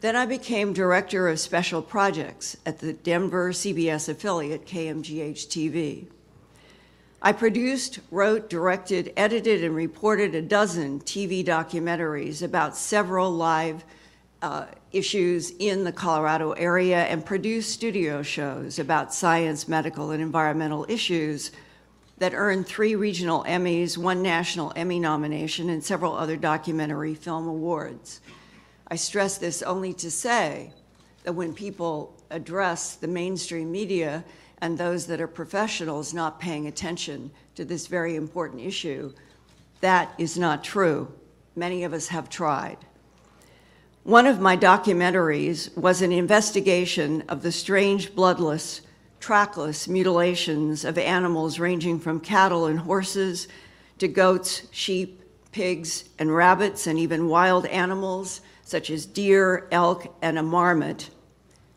Then I became director of special projects at the Denver CBS affiliate KMGH TV. I produced, wrote, directed, edited, and reported a dozen TV documentaries about several live uh, issues in the Colorado area and produced studio shows about science, medical, and environmental issues that earned three regional Emmys, one national Emmy nomination, and several other documentary film awards. I stress this only to say that when people address the mainstream media and those that are professionals not paying attention to this very important issue, that is not true. Many of us have tried. One of my documentaries was an investigation of the strange, bloodless, trackless mutilations of animals ranging from cattle and horses to goats, sheep, pigs, and rabbits, and even wild animals such as deer, elk, and a marmot.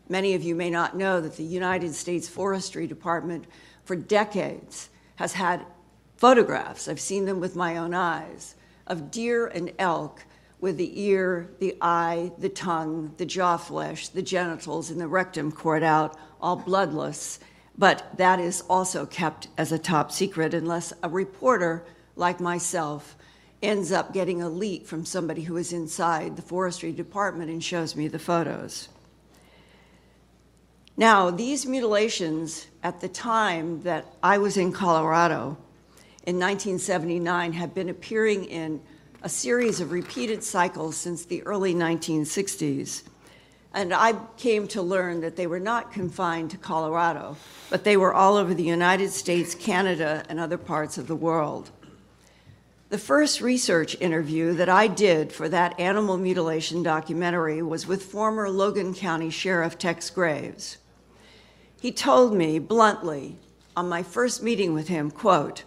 Many of you may not know that the United States Forestry Department for decades has had photographs, I've seen them with my own eyes, of deer and elk with the ear, the eye, the tongue, the jaw flesh, the genitals, and the rectum cord out, all bloodless, But that is also kept as a top secret unless a reporter like myself ends up getting a leak from somebody who is inside the forestry department and shows me the photos. Now, these mutilations at the time that I was in Colorado in 1979 have been appearing in a series of repeated cycles since the early 1960s. And I came to learn that they were not confined to Colorado, but they were all over the United States, Canada, and other parts of the world. The first research interview that I did for that animal mutilation documentary was with former Logan County Sheriff Tex Graves. He told me bluntly on my first meeting with him, quote,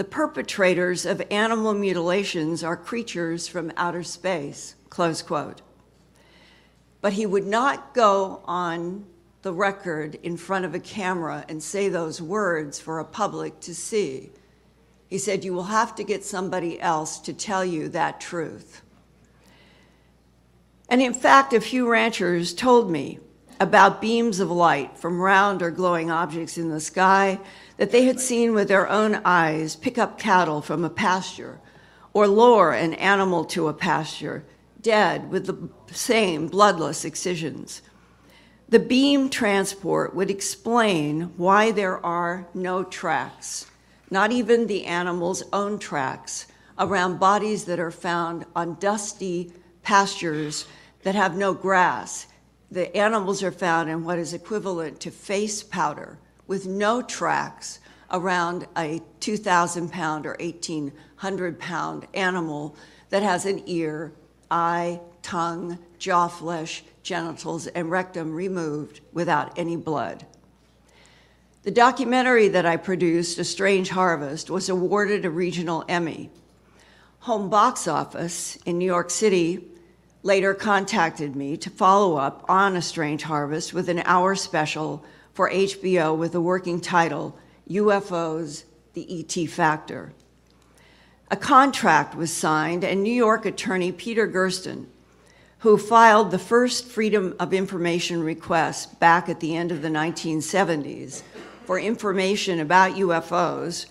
the perpetrators of animal mutilations are creatures from outer space, close quote. But he would not go on the record in front of a camera and say those words for a public to see. He said, You will have to get somebody else to tell you that truth. And in fact, a few ranchers told me about beams of light from round or glowing objects in the sky that they had seen with their own eyes pick up cattle from a pasture or lure an animal to a pasture, dead with the same bloodless excisions. The beam transport would explain why there are no tracks, not even the animal's own tracks, around bodies that are found on dusty pastures that have no grass the animals are found in what is equivalent to face powder with no tracks around a 2,000 pound or 1,800 pound animal that has an ear, eye, tongue, jaw flesh, genitals, and rectum removed without any blood. The documentary that I produced, A Strange Harvest, was awarded a regional Emmy. Home Box Office in New York City later contacted me to follow up on A Strange Harvest with an hour special for HBO with the working title UFOs The ET Factor. A contract was signed, and New York attorney Peter Gersten, who filed the first Freedom of Information request back at the end of the 1970s for information about UFOs,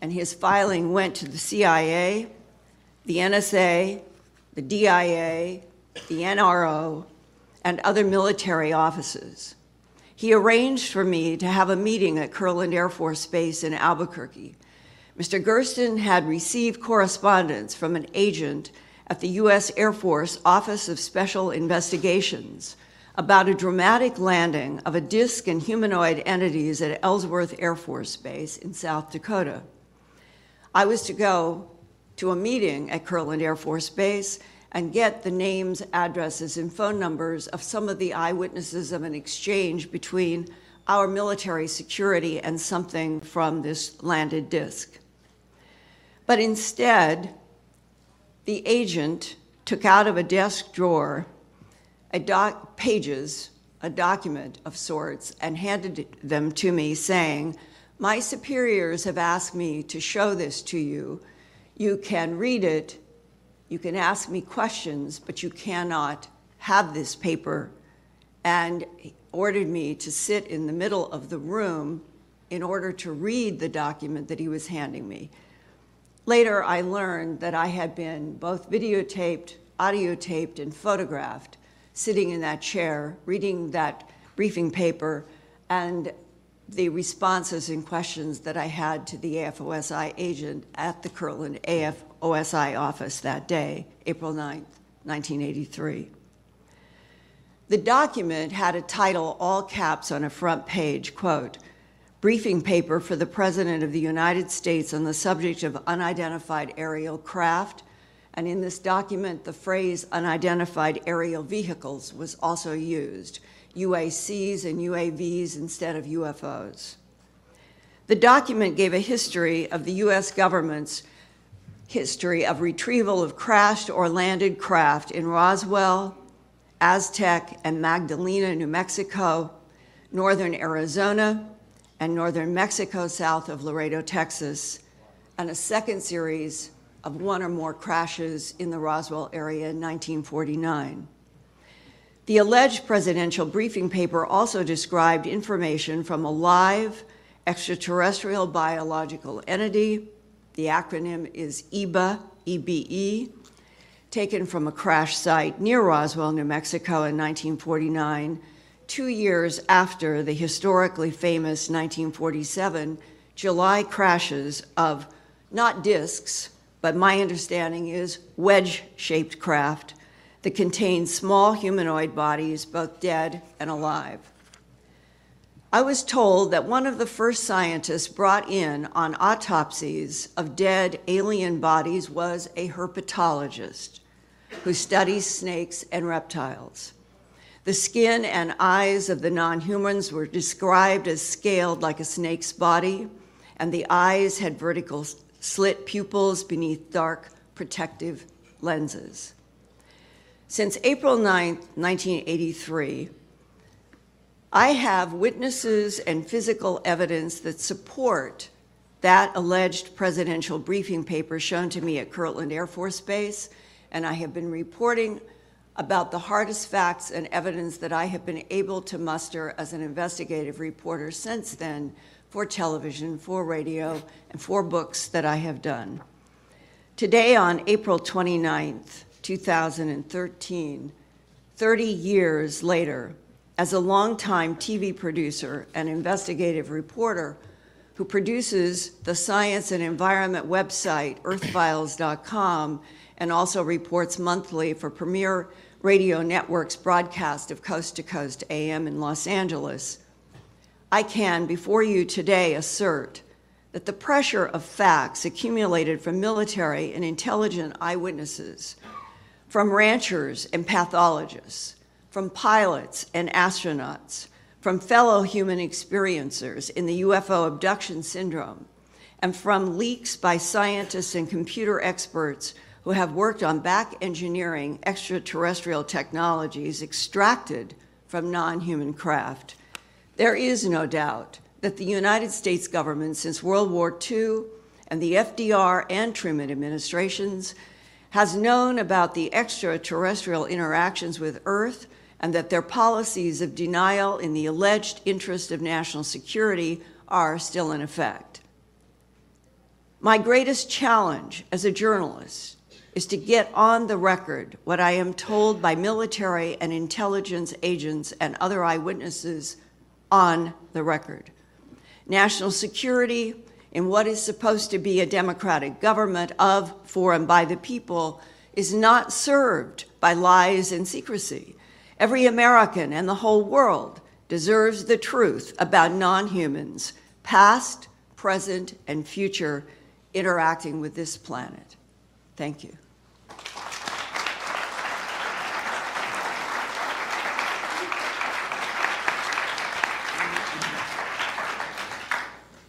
and his filing went to the CIA, the NSA, the DIA, the NRO, and other military offices. He arranged for me to have a meeting at Kirtland Air Force Base in Albuquerque. Mr. Gersten had received correspondence from an agent at the U.S. Air Force Office of Special Investigations about a dramatic landing of a disc and humanoid entities at Ellsworth Air Force Base in South Dakota. I was to go to a meeting at Kirtland Air Force Base and get the names, addresses, and phone numbers of some of the eyewitnesses of an exchange between our military security and something from this landed disc. But instead, the agent took out of a desk drawer a doc, pages, a document of sorts, and handed them to me, saying, My superiors have asked me to show this to you. You can read it you can ask me questions, but you cannot have this paper, and ordered me to sit in the middle of the room in order to read the document that he was handing me. Later, I learned that I had been both videotaped, audio taped, and photographed sitting in that chair, reading that briefing paper, and the responses and questions that I had to the AFOSI agent at the Kirtland AFOSI office that day, April 9th, 1983. The document had a title, all caps on a front page, quote, briefing paper for the President of the United States on the subject of unidentified aerial craft. And in this document, the phrase unidentified aerial vehicles was also used. UACs and UAVs instead of UFOs. The document gave a history of the U.S. government's history of retrieval of crashed or landed craft in Roswell, Aztec, and Magdalena, New Mexico, northern Arizona, and northern Mexico south of Laredo, Texas, and a second series of one or more crashes in the Roswell area in 1949. The alleged presidential briefing paper also described information from a live extraterrestrial biological entity. The acronym is EBA, EBE, taken from a crash site near Roswell, New Mexico in 1949, two years after the historically famous 1947 July crashes of not disks, but my understanding is wedge shaped craft that contained small humanoid bodies, both dead and alive. I was told that one of the first scientists brought in on autopsies of dead alien bodies was a herpetologist who studies snakes and reptiles. The skin and eyes of the non humans were described as scaled like a snake's body, and the eyes had vertical slit pupils beneath dark protective lenses. Since April 9, 1983, I have witnesses and physical evidence that support that alleged presidential briefing paper shown to me at Kirtland Air Force Base, and I have been reporting about the hardest facts and evidence that I have been able to muster as an investigative reporter since then for television, for radio, and for books that I have done. Today, on April 29th, 2013, 30 years later, as a longtime TV producer and investigative reporter who produces the science and environment website, earthfiles.com, and also reports monthly for Premier Radio Network's broadcast of Coast to Coast AM in Los Angeles, I can, before you today, assert that the pressure of facts accumulated from military and intelligent eyewitnesses, from ranchers and pathologists, from pilots and astronauts, from fellow human experiencers in the UFO abduction syndrome, and from leaks by scientists and computer experts who have worked on back engineering extraterrestrial technologies extracted from non human craft. There is no doubt that the United States government, since World War II and the FDR and Truman administrations, has known about the extraterrestrial interactions with Earth and that their policies of denial in the alleged interest of national security are still in effect. My greatest challenge as a journalist is to get on the record what I am told by military and intelligence agents and other eyewitnesses on the record. National security in what is supposed to be a democratic government of, for, and by the people is not served by lies and secrecy. Every American and the whole world deserves the truth about non humans, past, present, and future, interacting with this planet. Thank you.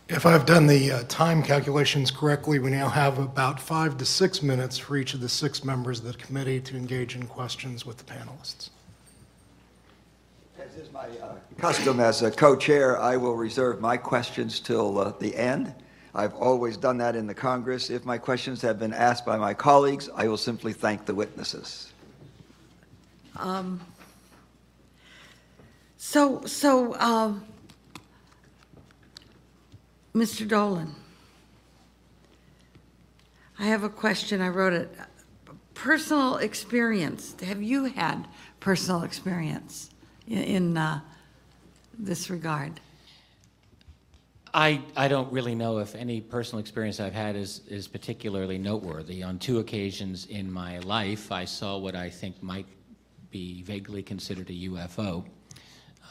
If I've done the uh, time calculations correctly, we now have about five to six minutes for each of the six members of the committee to engage in questions with the panelists. As is my uh, custom as a co-chair, I will reserve my questions till uh, the end. I've always done that in the Congress. If my questions have been asked by my colleagues, I will simply thank the witnesses. Um, So, so, um, Mr. Dolan, I have a question, I wrote it. Personal experience, have you had personal experience in, uh, this regard? I, I don't really know if any personal experience I've had is, is particularly noteworthy. On two occasions in my life, I saw what I think might be vaguely considered a UFO.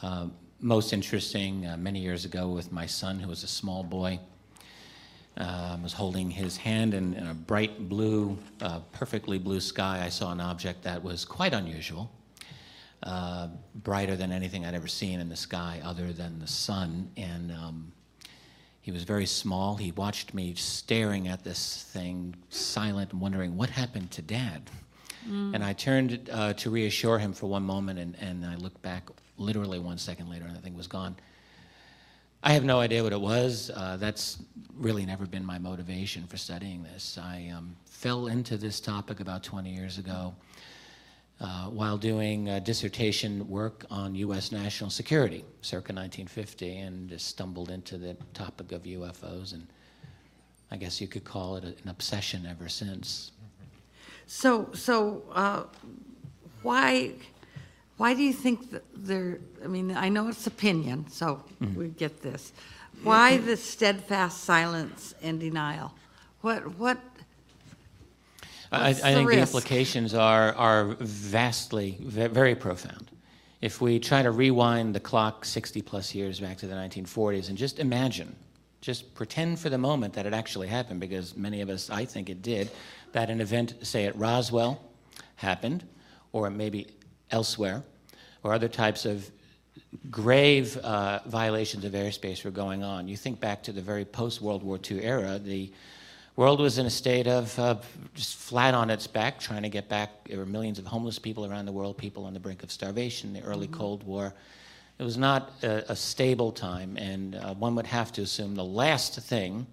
Uh, most interesting, uh, many years ago, with my son, who was a small boy. Uh, was holding his hand in, in a bright blue, uh, perfectly blue sky. I saw an object that was quite unusual, uh, brighter than anything I'd ever seen in the sky other than the sun. And um, he was very small. He watched me staring at this thing, silent and wondering what happened to Dad. Mm. And I turned uh, to reassure him for one moment, and, and I looked back literally one second later, and the thing was gone. I have no idea what it was. Uh, that's really never been my motivation for studying this. I um, fell into this topic about 20 years ago. Uh, while doing uh, dissertation work on U.S. national security circa 1950 and just stumbled into the topic of UFOs. And I guess you could call it an obsession ever since. So, so uh, why, why do you think that there, I mean, I know it's opinion, so we get this. Why the steadfast silence and denial? What, what, I, I think the implications are, are vastly, very profound. If we try to rewind the clock 60 plus years back to the 1940s and just imagine, just pretend for the moment that it actually happened, because many of us, I think it did, that an event, say at Roswell, happened, or maybe elsewhere, or other types of grave uh, violations of airspace were going on. You think back to the very post World War II era, the world was in a state of uh, just flat on its back, trying to get back. There were millions of homeless people around the world, people on the brink of starvation, the early Cold War. It was not a, a stable time, and uh, one would have to assume the last thing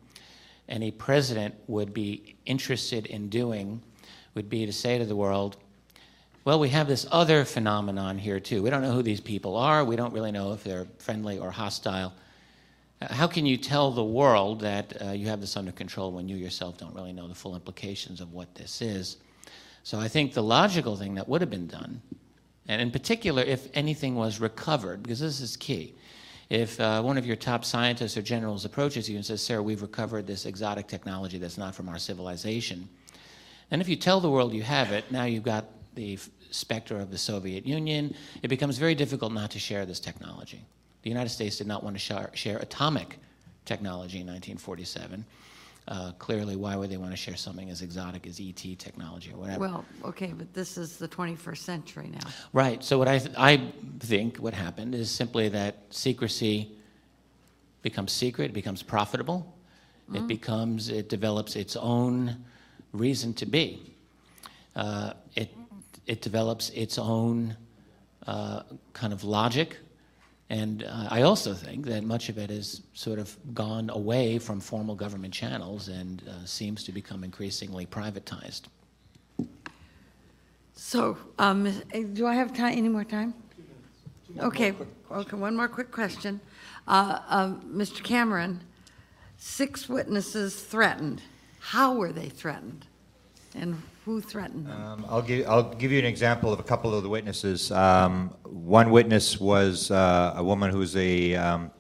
any president would be interested in doing would be to say to the world, well, we have this other phenomenon here too. We don't know who these people are. We don't really know if they're friendly or hostile. Uh, How can you tell the world that uh, you have this under control when you yourself don't really know the full implications of what this is? So I think the logical thing that would have been done, and in particular if anything was recovered, because this is key. If uh, one of your top scientists or generals approaches you and says, Sir, we've recovered this exotic technology that's not from our civilization, and if you tell the world you have it, now you've got the specter of the Soviet Union. It becomes very difficult not to share this technology. The United States did not want to share, share atomic technology in 1947. Uh, clearly, why would they want to share something as exotic as ET technology or whatever? well, okay, but this is the 21st century now. Right. So what I, th- I think what happened is simply that secrecy becomes secret, it becomes profitable, it becomes, it develops its own reason to be. Uh, it, it develops its own uh, kind of logic. And uh, I also think that much of it has sort of gone away from formal government channels and uh, seems to become increasingly privatized. So, um, eh, do I have time, any more time? Okay, okay, one more quick question. Uh, um, Mr. Cameron, six witnesses threatened. How were they threatened? And who threatened them? Um, I'll give, I'll give you an example of a couple of the witnesses. Um, one witness was uh, a woman who was a um,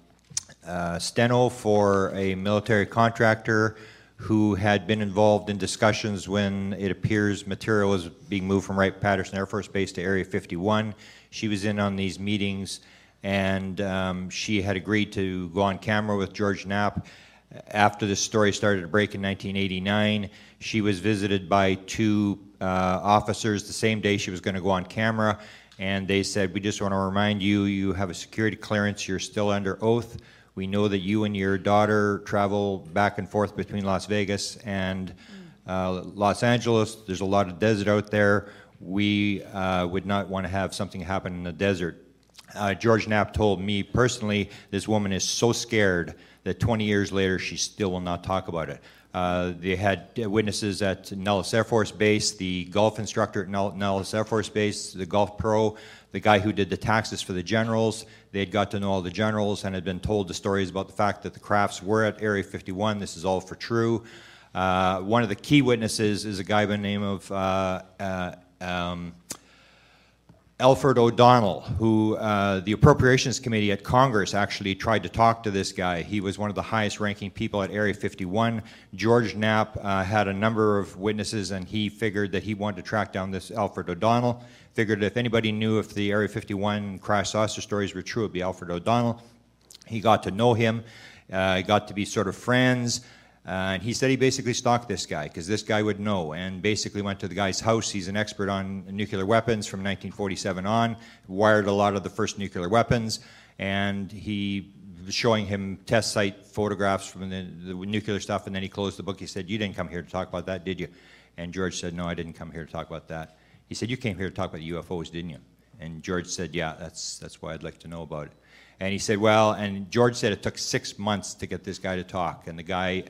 uh, steno for a military contractor who had been involved in discussions when it appears material was being moved from Wright Patterson Air Force Base to Area 51. She was in on these meetings, and um, she had agreed to go on camera with George Knapp. After this story started to break in 1989, she was visited by two uh, officers the same day she was going to go on camera, and they said, We just want to remind you, you have a security clearance, you're still under oath. We know that you and your daughter travel back and forth between Las Vegas and uh, Los Angeles. There's a lot of desert out there. We uh, would not want to have something happen in the desert. Uh, George Knapp told me personally, this woman is so scared that 20 years later she still will not talk about it. Uh, they had witnesses at Nellis Air Force Base, the golf instructor at Nell- Nellis Air Force Base, the golf pro, the guy who did the taxes for the generals. They had got to know all the generals and had been told the stories about the fact that the crafts were at Area 51. This is all for true. Uh, one of the key witnesses is a guy by the name of uh, uh, um, Alfred O'Donnell, who uh, the Appropriations Committee at Congress actually tried to talk to this guy. He was one of the highest ranking people at Area 51. George Knapp uh, had a number of witnesses, and he figured that he wanted to track down this Alfred O'Donnell. Figured if anybody knew if the Area 51 crash saucer stories were true, it would be Alfred O'Donnell. He got to know him, uh, got to be sort of friends. Uh, and he said he basically stalked this guy because this guy would know and basically went to the guy's house. He's an expert on nuclear weapons from 1947 on, wired a lot of the first nuclear weapons, and he was showing him test site photographs from the, the nuclear stuff. And then he closed the book. He said, You didn't come here to talk about that, did you? And George said, No, I didn't come here to talk about that. He said, You came here to talk about UFOs, didn't you? And George said, Yeah, that's, that's why I'd like to know about it. And he said, Well, and George said it took six months to get this guy to talk. And the guy,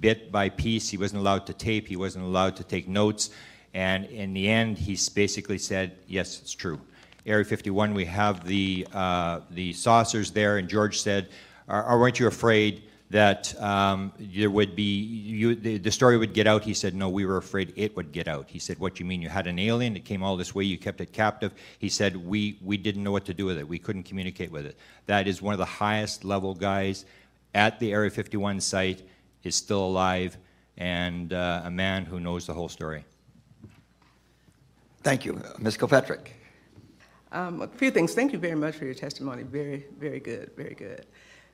bit by piece, he wasn't allowed to tape, he wasn't allowed to take notes. And in the end, he basically said, yes, it's true. Area 51, we have the, uh, the saucers there, and George said, "Are- aren't you afraid that um, there would be, you, the, the story would get out? He said, no, we were afraid it would get out. He said, what you mean, you had an alien, it came all this way, you kept it captive? He said, we, we didn't know what to do with it, we couldn't communicate with it. That is one of the highest level guys at the Area 51 site, is still alive, and uh, a man who knows the whole story. Thank you. Ms. Kilpatrick. Um, a few things. Thank you very much for your testimony. Very, very good, very good.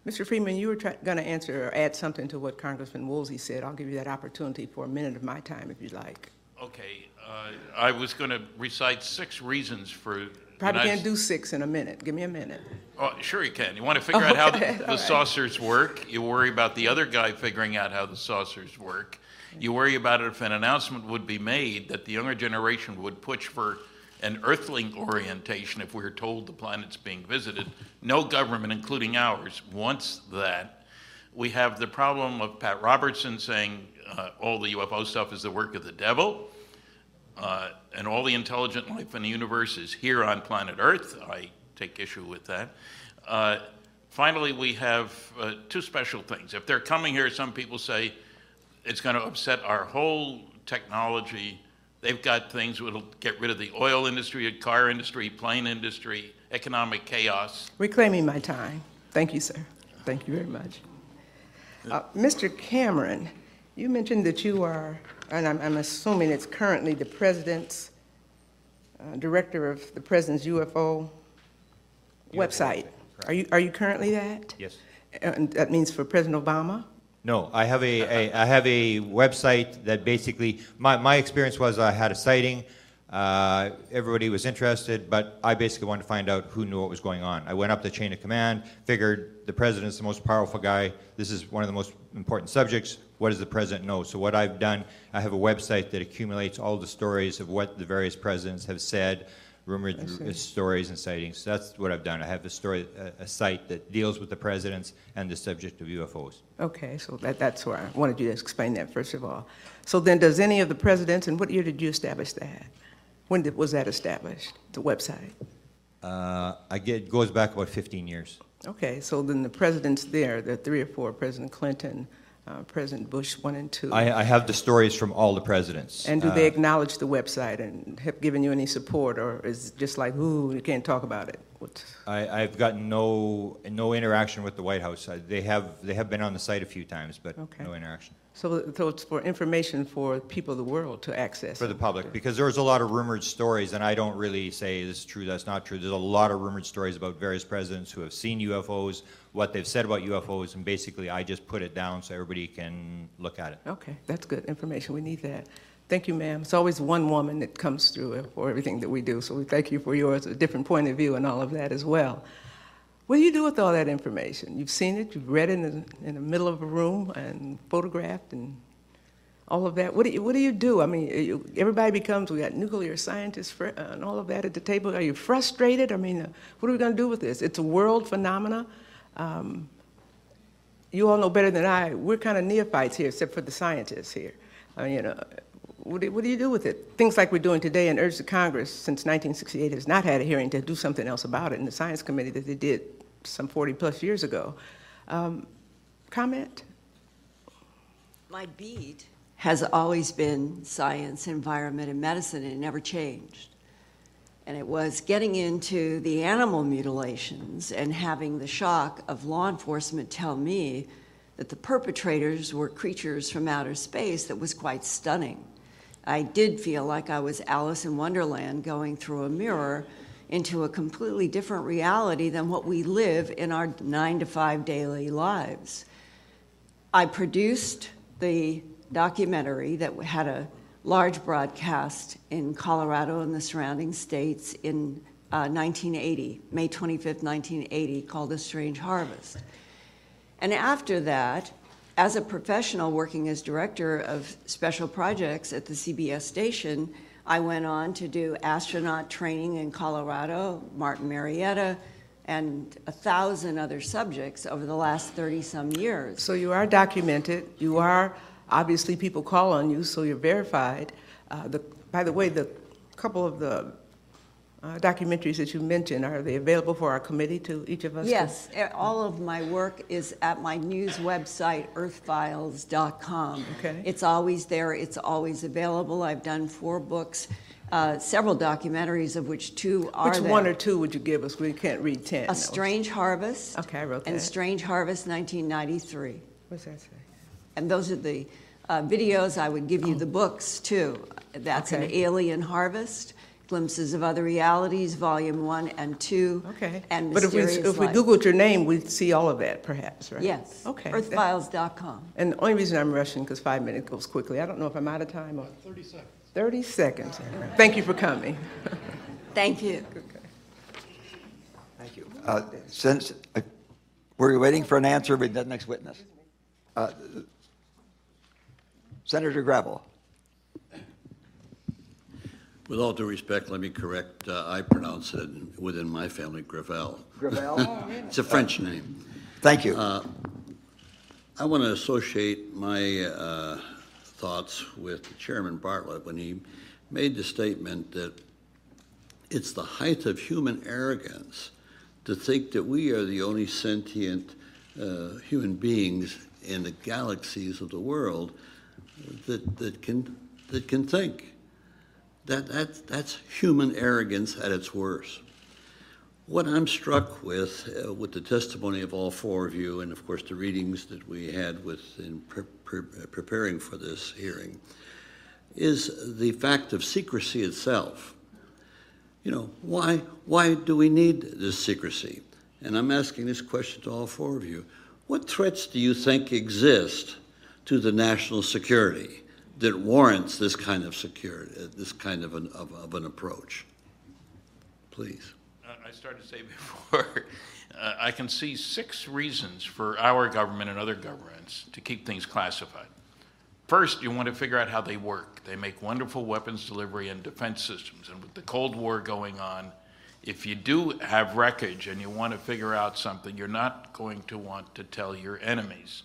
Mr. Friedman, you were going to answer or add something to what Congressman Woolsey said. I'll give you that opportunity for a minute of my time if you'd like. Okay, uh, I was going to recite six reasons for. Probably can't do six in a minute. Give me a minute. Oh, sure you can. You want to figure out how Okay, the, all the right. saucers work. You worry about the other guy figuring out how the saucers work. You worry about it if an announcement would be made that the younger generation would push for an earthling orientation if we were told the planet's being visited. No government, including ours, wants that. We have the problem of Pat Robertson saying uh, all the UFO stuff is the work of the devil. Uh, and all the intelligent life in the universe is here on planet Earth. I take issue with that. Uh, finally, we have uh, two special things. If they're coming here, some people say it's going to upset our whole technology. They've got things that'll get rid of the oil industry, the car industry, plane industry, economic chaos. Reclaiming my time. Thank you, sir. Thank you very much. Uh, Mr. Cameron, you mentioned that you are, and I'm, I'm assuming it's currently the president's uh, director of the president's UFO website. Are you, are you currently that? Yes. And that means for President Obama? No, I have a, a I have a website that basically my, my experience was I had a sighting. Uh, everybody was interested, but I basically wanted to find out who knew what was going on. I went up the chain of command, figured the president's the most powerful guy. This is one of the most important subjects. What does the president know? So what I've done, I have a website that accumulates all the stories of what the various presidents have said, rumored stories and sightings. So That's what I've done. I have a story, a, a site that deals with the presidents and the subject of UFOs. Okay, so that, that's where I wanted you to explain that first of all. So then, does any of the presidents, and what year did you establish that? When did, was that established, the website? Uh, I get, it goes back about 15 years. Okay, so then the presidents there, the three or four, President Clinton, uh, President Bush one and two. I, I have the stories from all the presidents. And do they Uh, acknowledge the website and have given you any support, or is it just like, ooh, you can't talk about it? I, I've gotten no, no interaction with the White House. I- They have, they have been on the site a few times, but Okay. no interaction. so, so it's for information for people of the world to access? For the public, because there's a lot of rumored stories, and I don't really say this is true, that's not true. There's a lot of rumored stories about various presidents who have seen UFOs, what they've said about UFOs, and basically I just put it down so everybody can look at it. Okay, that's good information. We need that. Thank you, ma'am. It's always one woman that comes through for everything that we do, so we thank you for yours, a different point of view and all of that as well. What do you do with all that information? You've seen it, you've read it in the, in the middle of a room and photographed and all of that. What do you, what do, you do? I mean, you, everybody becomes, we got nuclear scientists uh, and all of that at the table. Are you frustrated? I mean, uh, what are we going to do with this? It's a world phenomena. Um, you all know better than I. We're kind of neophytes here, except for the scientists here. I mean, you know, what do, what do you do with it? Things like we're doing today and urge the Congress, since 1968 has not had a hearing to do something else about it in the Science Committee that they did some 40 plus years ago. Um, comment? My beat has always been science, environment, and medicine, and it never changed. And it was getting into the animal mutilations and having the shock of law enforcement tell me that the perpetrators were creatures from outer space that was quite stunning. I did feel like I was Alice in Wonderland going through a mirror into a completely different reality than what we live in our nine to five daily lives. I produced the documentary that had a large broadcast in Colorado and the surrounding states in uh, 1980, May 25th, 1980, called A Strange Harvest. And after that, as a professional working as director of special projects at the CBS station, I went on to do astronaut training in Colorado, Martin Marietta, and a thousand other subjects over the last 30 some years. So you are documented. You are obviously people call on you, so you're verified. Uh, the By the way, the couple of the uh, documentaries that you mentioned, are they available for our committee to each of us? Yes, eh, all of my work is at my news website, earthfiles.com. Okay. It's always there, it's always available. I've done four books, uh, several documentaries, of which two are Which there. one or two would you give us? We can't read 10. A no. Strange Harvest. Okay, I wrote that. And. Strange Harvest 1993. What's that say? And those are the uh, videos. I would give you the books, too. That's an. Okay. Alien Harvest, Glimpses of Other Realities, Volume 1 and 2. Okay. And But if we, Mysterious if we Life. Googled your name, we'd see all of that, perhaps, right? Yes. Okay. Earthfiles.com. And the only reason I'm rushing, because five minutes goes quickly, I don't know if I'm out of time or. 30 seconds. 30 seconds. Thank you for coming. Thank you. Thank you. Uh, Since, uh, were you waiting for an answer with the next witness? Uh, Senator Gravel. With all due respect, let me correct, uh, I pronounce it within my family Gravel. Gravel? It's a French name. Thank you. Uh, I want to associate my uh, thoughts with Chairman Bartlett when he made the statement that it's the height of human arrogance to think that we are the only sentient uh, human beings in the galaxies of the world that, that can that can think. That, that that's human arrogance at its worst. What I'm struck with, uh, with the testimony of all four of you, and of course the readings that we had with in pre- pre- preparing for this hearing, is the fact of secrecy itself. You know, why why do we need this secrecy? And I'm asking this question to all four of you. What threats do you think exist to the national security that warrants this kind of security, this kind of an, of, of an approach? Please. Uh, I started to say before, uh, I can see six reasons for our government and other governments to keep things classified. First, you want to figure out how they work. They make wonderful weapons delivery and defense systems. And with the Cold War going on, if you do have wreckage and you want to figure out something, you're not going to want to tell your enemies.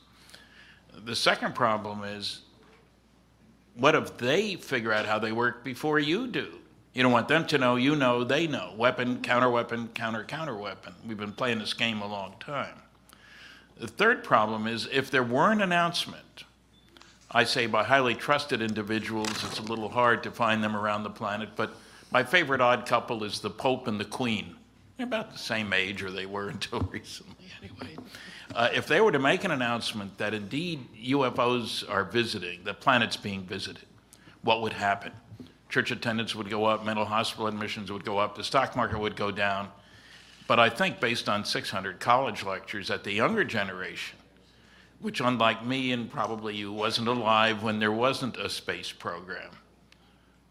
The second problem is what if they figure out how they work before you do? You don't want them to know, you know, they know. Weapon, counter weapon, counter counter weapon. We've been playing this game a long time. The third problem is if there were an announcement, I say by highly trusted individuals, it's a little hard to find them around the planet, but my favorite odd couple is the Pope and the Queen. They're about the same age, or they were until recently, anyway. Uh, if they were to make an announcement that indeed UFOs are visiting, the planet's being visited, what would happen? Church attendance would go up, mental hospital admissions would go up, the stock market would go down. But I think, based on 600 college lectures, that the younger generation, which, unlike me and probably you, wasn't alive when there wasn't a space program,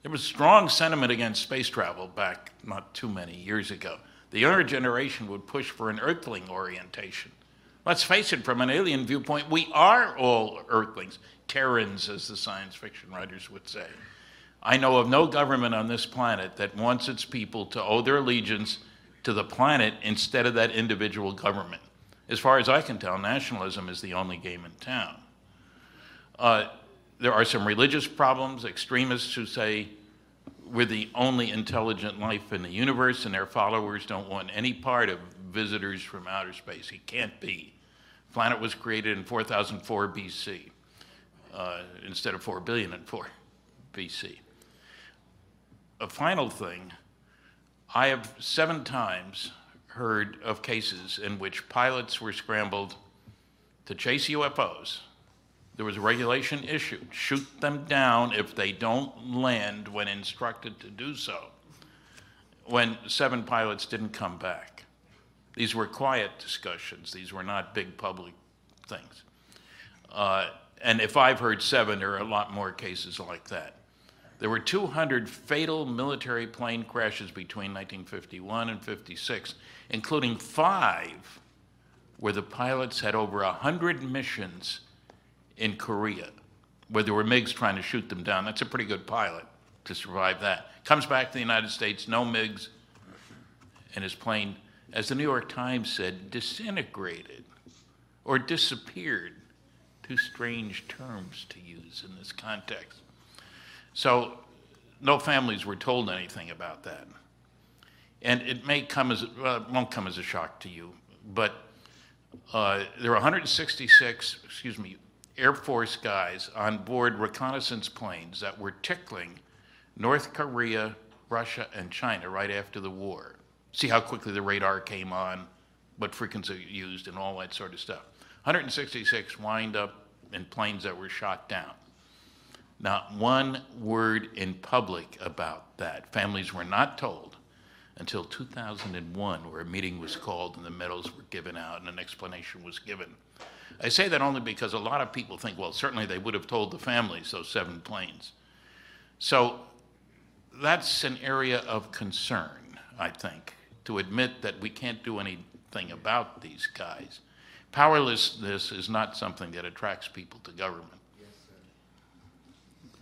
there was strong sentiment against space travel back not too many years ago. The younger generation would push for an earthling orientation. Let's face it, from an alien viewpoint, we are all earthlings, Terrans, as the science fiction writers would say. I know of no government on this planet that wants its people to owe their allegiance to the planet instead of that individual government. As far as I can tell, nationalism is the only game in town. Uh, there are some religious problems, extremists who say we're the only intelligent life in the universe and their followers don't want any part of visitors from outer space. It can't be. Planet was created in 4004 BC uh, instead of 4 billion 4 BC. A final thing, I have seven times heard of cases in which pilots were scrambled to chase UFOs. There was a regulation issued shoot them down if they don't land when instructed to do so. When seven pilots didn't come back. These were quiet discussions, these were not big public things. Uh, and if I've heard seven, there are a lot more cases like that. There were 200 fatal military plane crashes between 1951 and 56, including five where the pilots had over 100 missions in Korea, where there were MiGs trying to shoot them down. That's a pretty good pilot to survive that. Comes back to the United States, no MiGs, and his plane, as the New York Times said, disintegrated or disappeared. Two strange terms to use in this context. So no families were told anything about that. And it may come as, well, it won't come as a shock to you, but uh, there were 166, excuse me, Air Force guys on board reconnaissance planes that were tickling North Korea, Russia, and China right after the war. See how quickly the radar came on, what frequency it used, and all that sort of stuff. 166 wind up in planes that were shot down. Not one word in public about that. Families were not told until 2001, where a meeting was called and the medals were given out and an explanation was given. I say that only because a lot of people think, well, certainly they would have told the families those seven planes. So that's an area of concern, I think, to admit that we can't do anything about these guys. Powerlessness is not something that attracts people to government.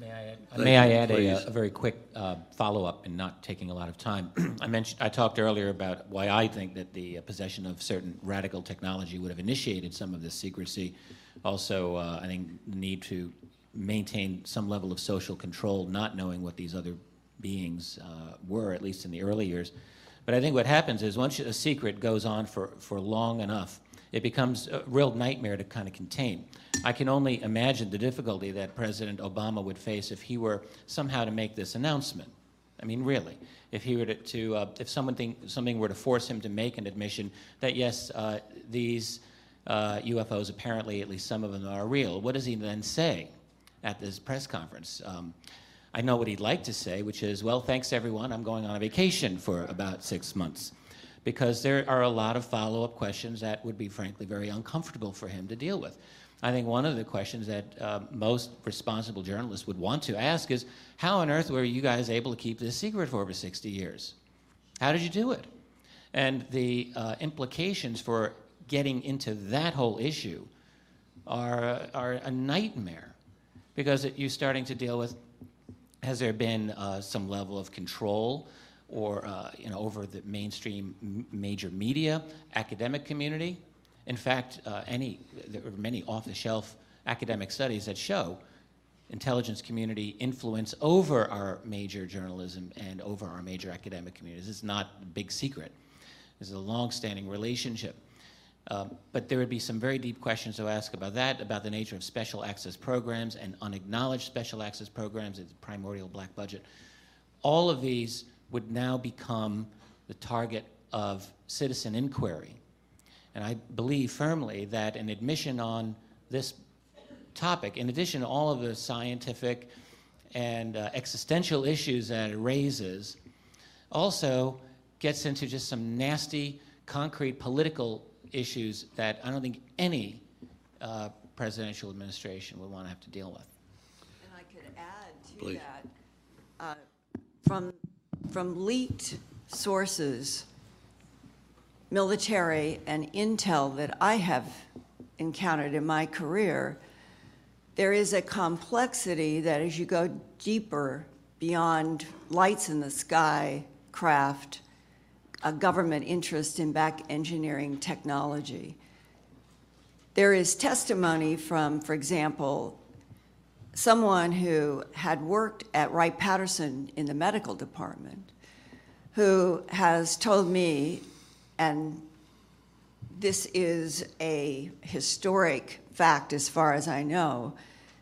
May I add, Thank may I add a, a very quick uh, follow-up and not taking a lot of time? I mentioned, I talked earlier about why I think that the uh, possession of certain radical technology would have initiated some of this secrecy. Also, uh, I think the need to maintain some level of social control, not knowing what these other beings uh, were, at least in the early years. But I think what happens is once a secret goes on for, for long enough, it becomes a real nightmare to kind of contain. I can only imagine the difficulty that President Obama would face if he were somehow to make this announcement. I mean, really, if he were to, to uh, if something, something were to force him to make an admission that yes, uh, these uh, UFOs apparently, at least some of them, are real, what does he then say at this press conference? Um, I know what he'd like to say, which is, well, thanks everyone, I'm going on a vacation for about six months. Because there are a lot of follow up questions that would be, frankly, very uncomfortable for him to deal with. I think one of the questions that uh, most responsible journalists would want to ask is how on earth were you guys able to keep this secret for over 60 years? How did you do it? And the uh, implications for getting into that whole issue are, are a nightmare because it, you're starting to deal with has there been uh, some level of control or uh, you know over the mainstream major media academic community? In fact uh, any there are many off-the-shelf academic studies that show intelligence community influence over our major journalism and over our major academic communities. It's not a big secret. There's a long-standing relationship um, but there would be some very deep questions to ask about that, about the nature of special access programs and unacknowledged special access programs, the primordial black budget. All of these would now become the target of citizen inquiry. And I believe firmly that an admission on this topic, in addition to all of the scientific and uh, existential issues that it raises, also gets into just some nasty, concrete political issues that I don't think any uh, presidential administration would want to have to deal with. And I could add to Please. that, uh, from, from leaked sources, military and intel that I have encountered in my career, there is a complexity that as you go deeper beyond lights in the sky craft, a government interest in back engineering technology. There is testimony from, for example, someone who had worked at Wright Patterson in the medical department, who has told me, and this is a historic fact as far as I know,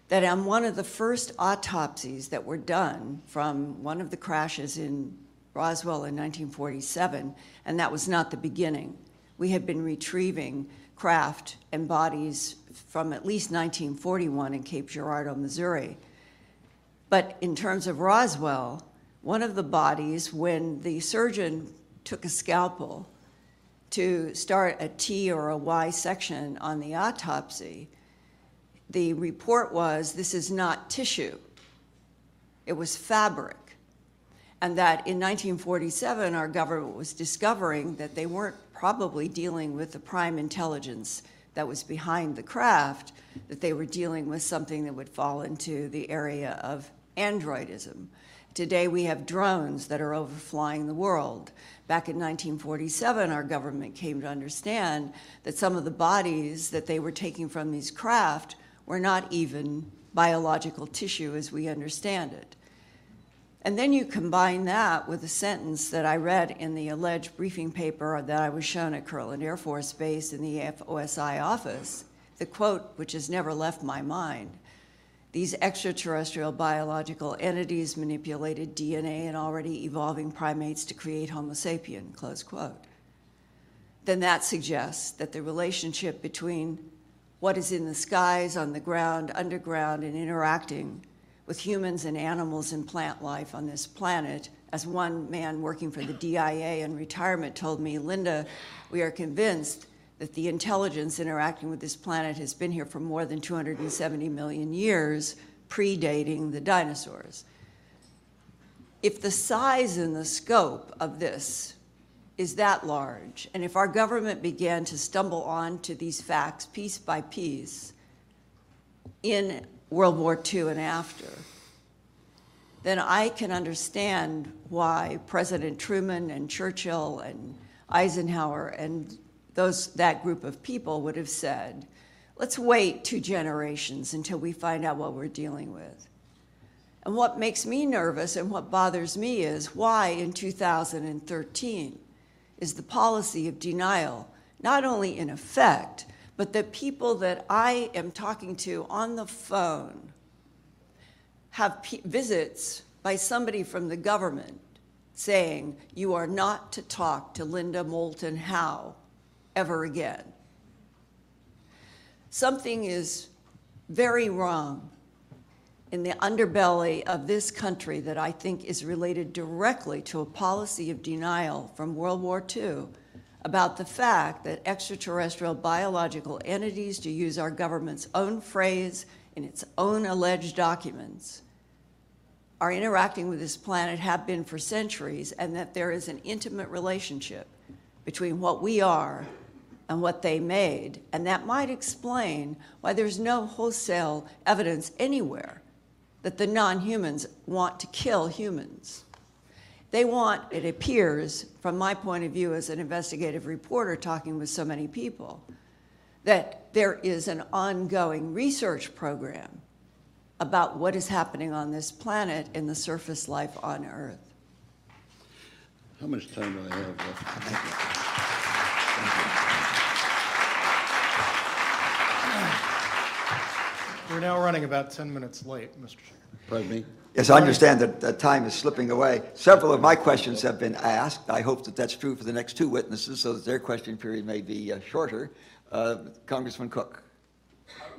that on one of the first autopsies that were done from one of the crashes in Roswell in 1947, and that was not the beginning. We had been retrieving craft and bodies from at least 1941 in Cape Girardeau, Missouri. But in terms of Roswell, one of the bodies, when the surgeon took a scalpel to start a T or a Y section on the autopsy, the report was this is not tissue, it was fabric. And that in 1947, our government was discovering that they weren't probably dealing with the prime intelligence that was behind the craft, that they were dealing with something that would fall into the area of androidism. Today, we have drones that are overflying the world. Back in 1947, our government came to understand that some of the bodies that they were taking from these craft were not even biological tissue as we understand it. And then you combine that with a sentence that I read in the alleged briefing paper that I was shown at Kirtland Air Force Base in the FOSI office, the quote, which has never left my mind. These extraterrestrial biological entities manipulated DNA in already evolving primates to create Homo sapien, close quote. Then that suggests that the relationship between what is in the skies, on the ground, underground, and interacting with humans and animals and plant life on this planet. As one man working for the DIA in retirement told me, Linda, we are convinced that the intelligence interacting with this planet has been here for more than 270 million years, predating the dinosaurs. If the size and the scope of this is that large, and if our government began to stumble onto these facts piece by piece in World War II and after, then I can understand why President Truman and Churchill and Eisenhower and those, that group of people would have said, let's wait two generations until we find out what we're dealing with. And what makes me nervous and what bothers me is why in 2013 is the policy of denial not only in effect, but the people that I am talking to on the phone have visits by somebody from the government saying, You are not to talk to Linda Moulton Howe ever again. Something is very wrong in the underbelly of this country that I think is related directly to a policy of denial from World War II about the fact that extraterrestrial biological entities, to use our government's own phrase in its own alleged documents, are interacting with this planet, have been for centuries, and that there is an intimate relationship between what we are and what they made. And that might explain why there's no wholesale evidence anywhere that the non humans want to kill humans. They want, it appears, from my point of view as an investigative reporter talking with so many people, that there is an ongoing research program about what is happening on this planet and the surface life on Earth. How much time do I have left? We're now running about 10 minutes late, Mr. Chair. Pardon me? Yes, I understand that that time is slipping away. Several of my questions have been asked. I hope that that's true for the next two witnesses so that their question period may be uh, shorter. Uh, Congressman Cook.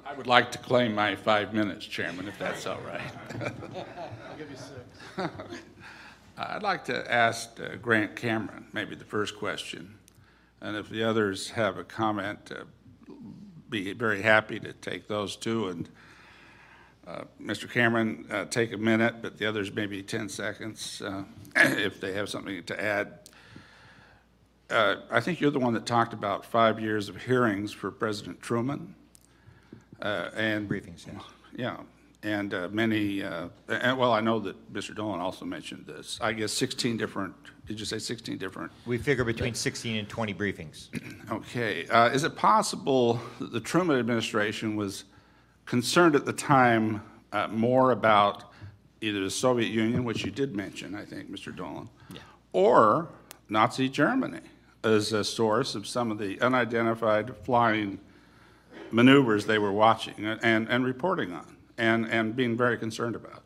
I would like to claim my five minutes, Chairman, if that's all right. I'll give you six. I'd like to ask uh, Grant Cameron, maybe the first question, and if the others have a comment, uh, be very happy to take those too. And uh, Mr. Cameron, uh, take a minute, but the others maybe 10 seconds uh, if they have something to add. Uh, I think you're the one that talked about five years of hearings for President Truman. Uh, and briefings, yeah. Yeah, and uh, many, and, well, I know that Mr. Dolan also mentioned this. I guess 16 different, did you say 16 different? We figure between 16 and 20 briefings. Okay. is it possible that the Truman administration was concerned at the time uh, more about either the Soviet Union, which you did mention, I think, Mr. Dolan, Yeah. or Nazi Germany as a source of some of the unidentified flying maneuvers they were watching and, and reporting on and, and being very concerned about.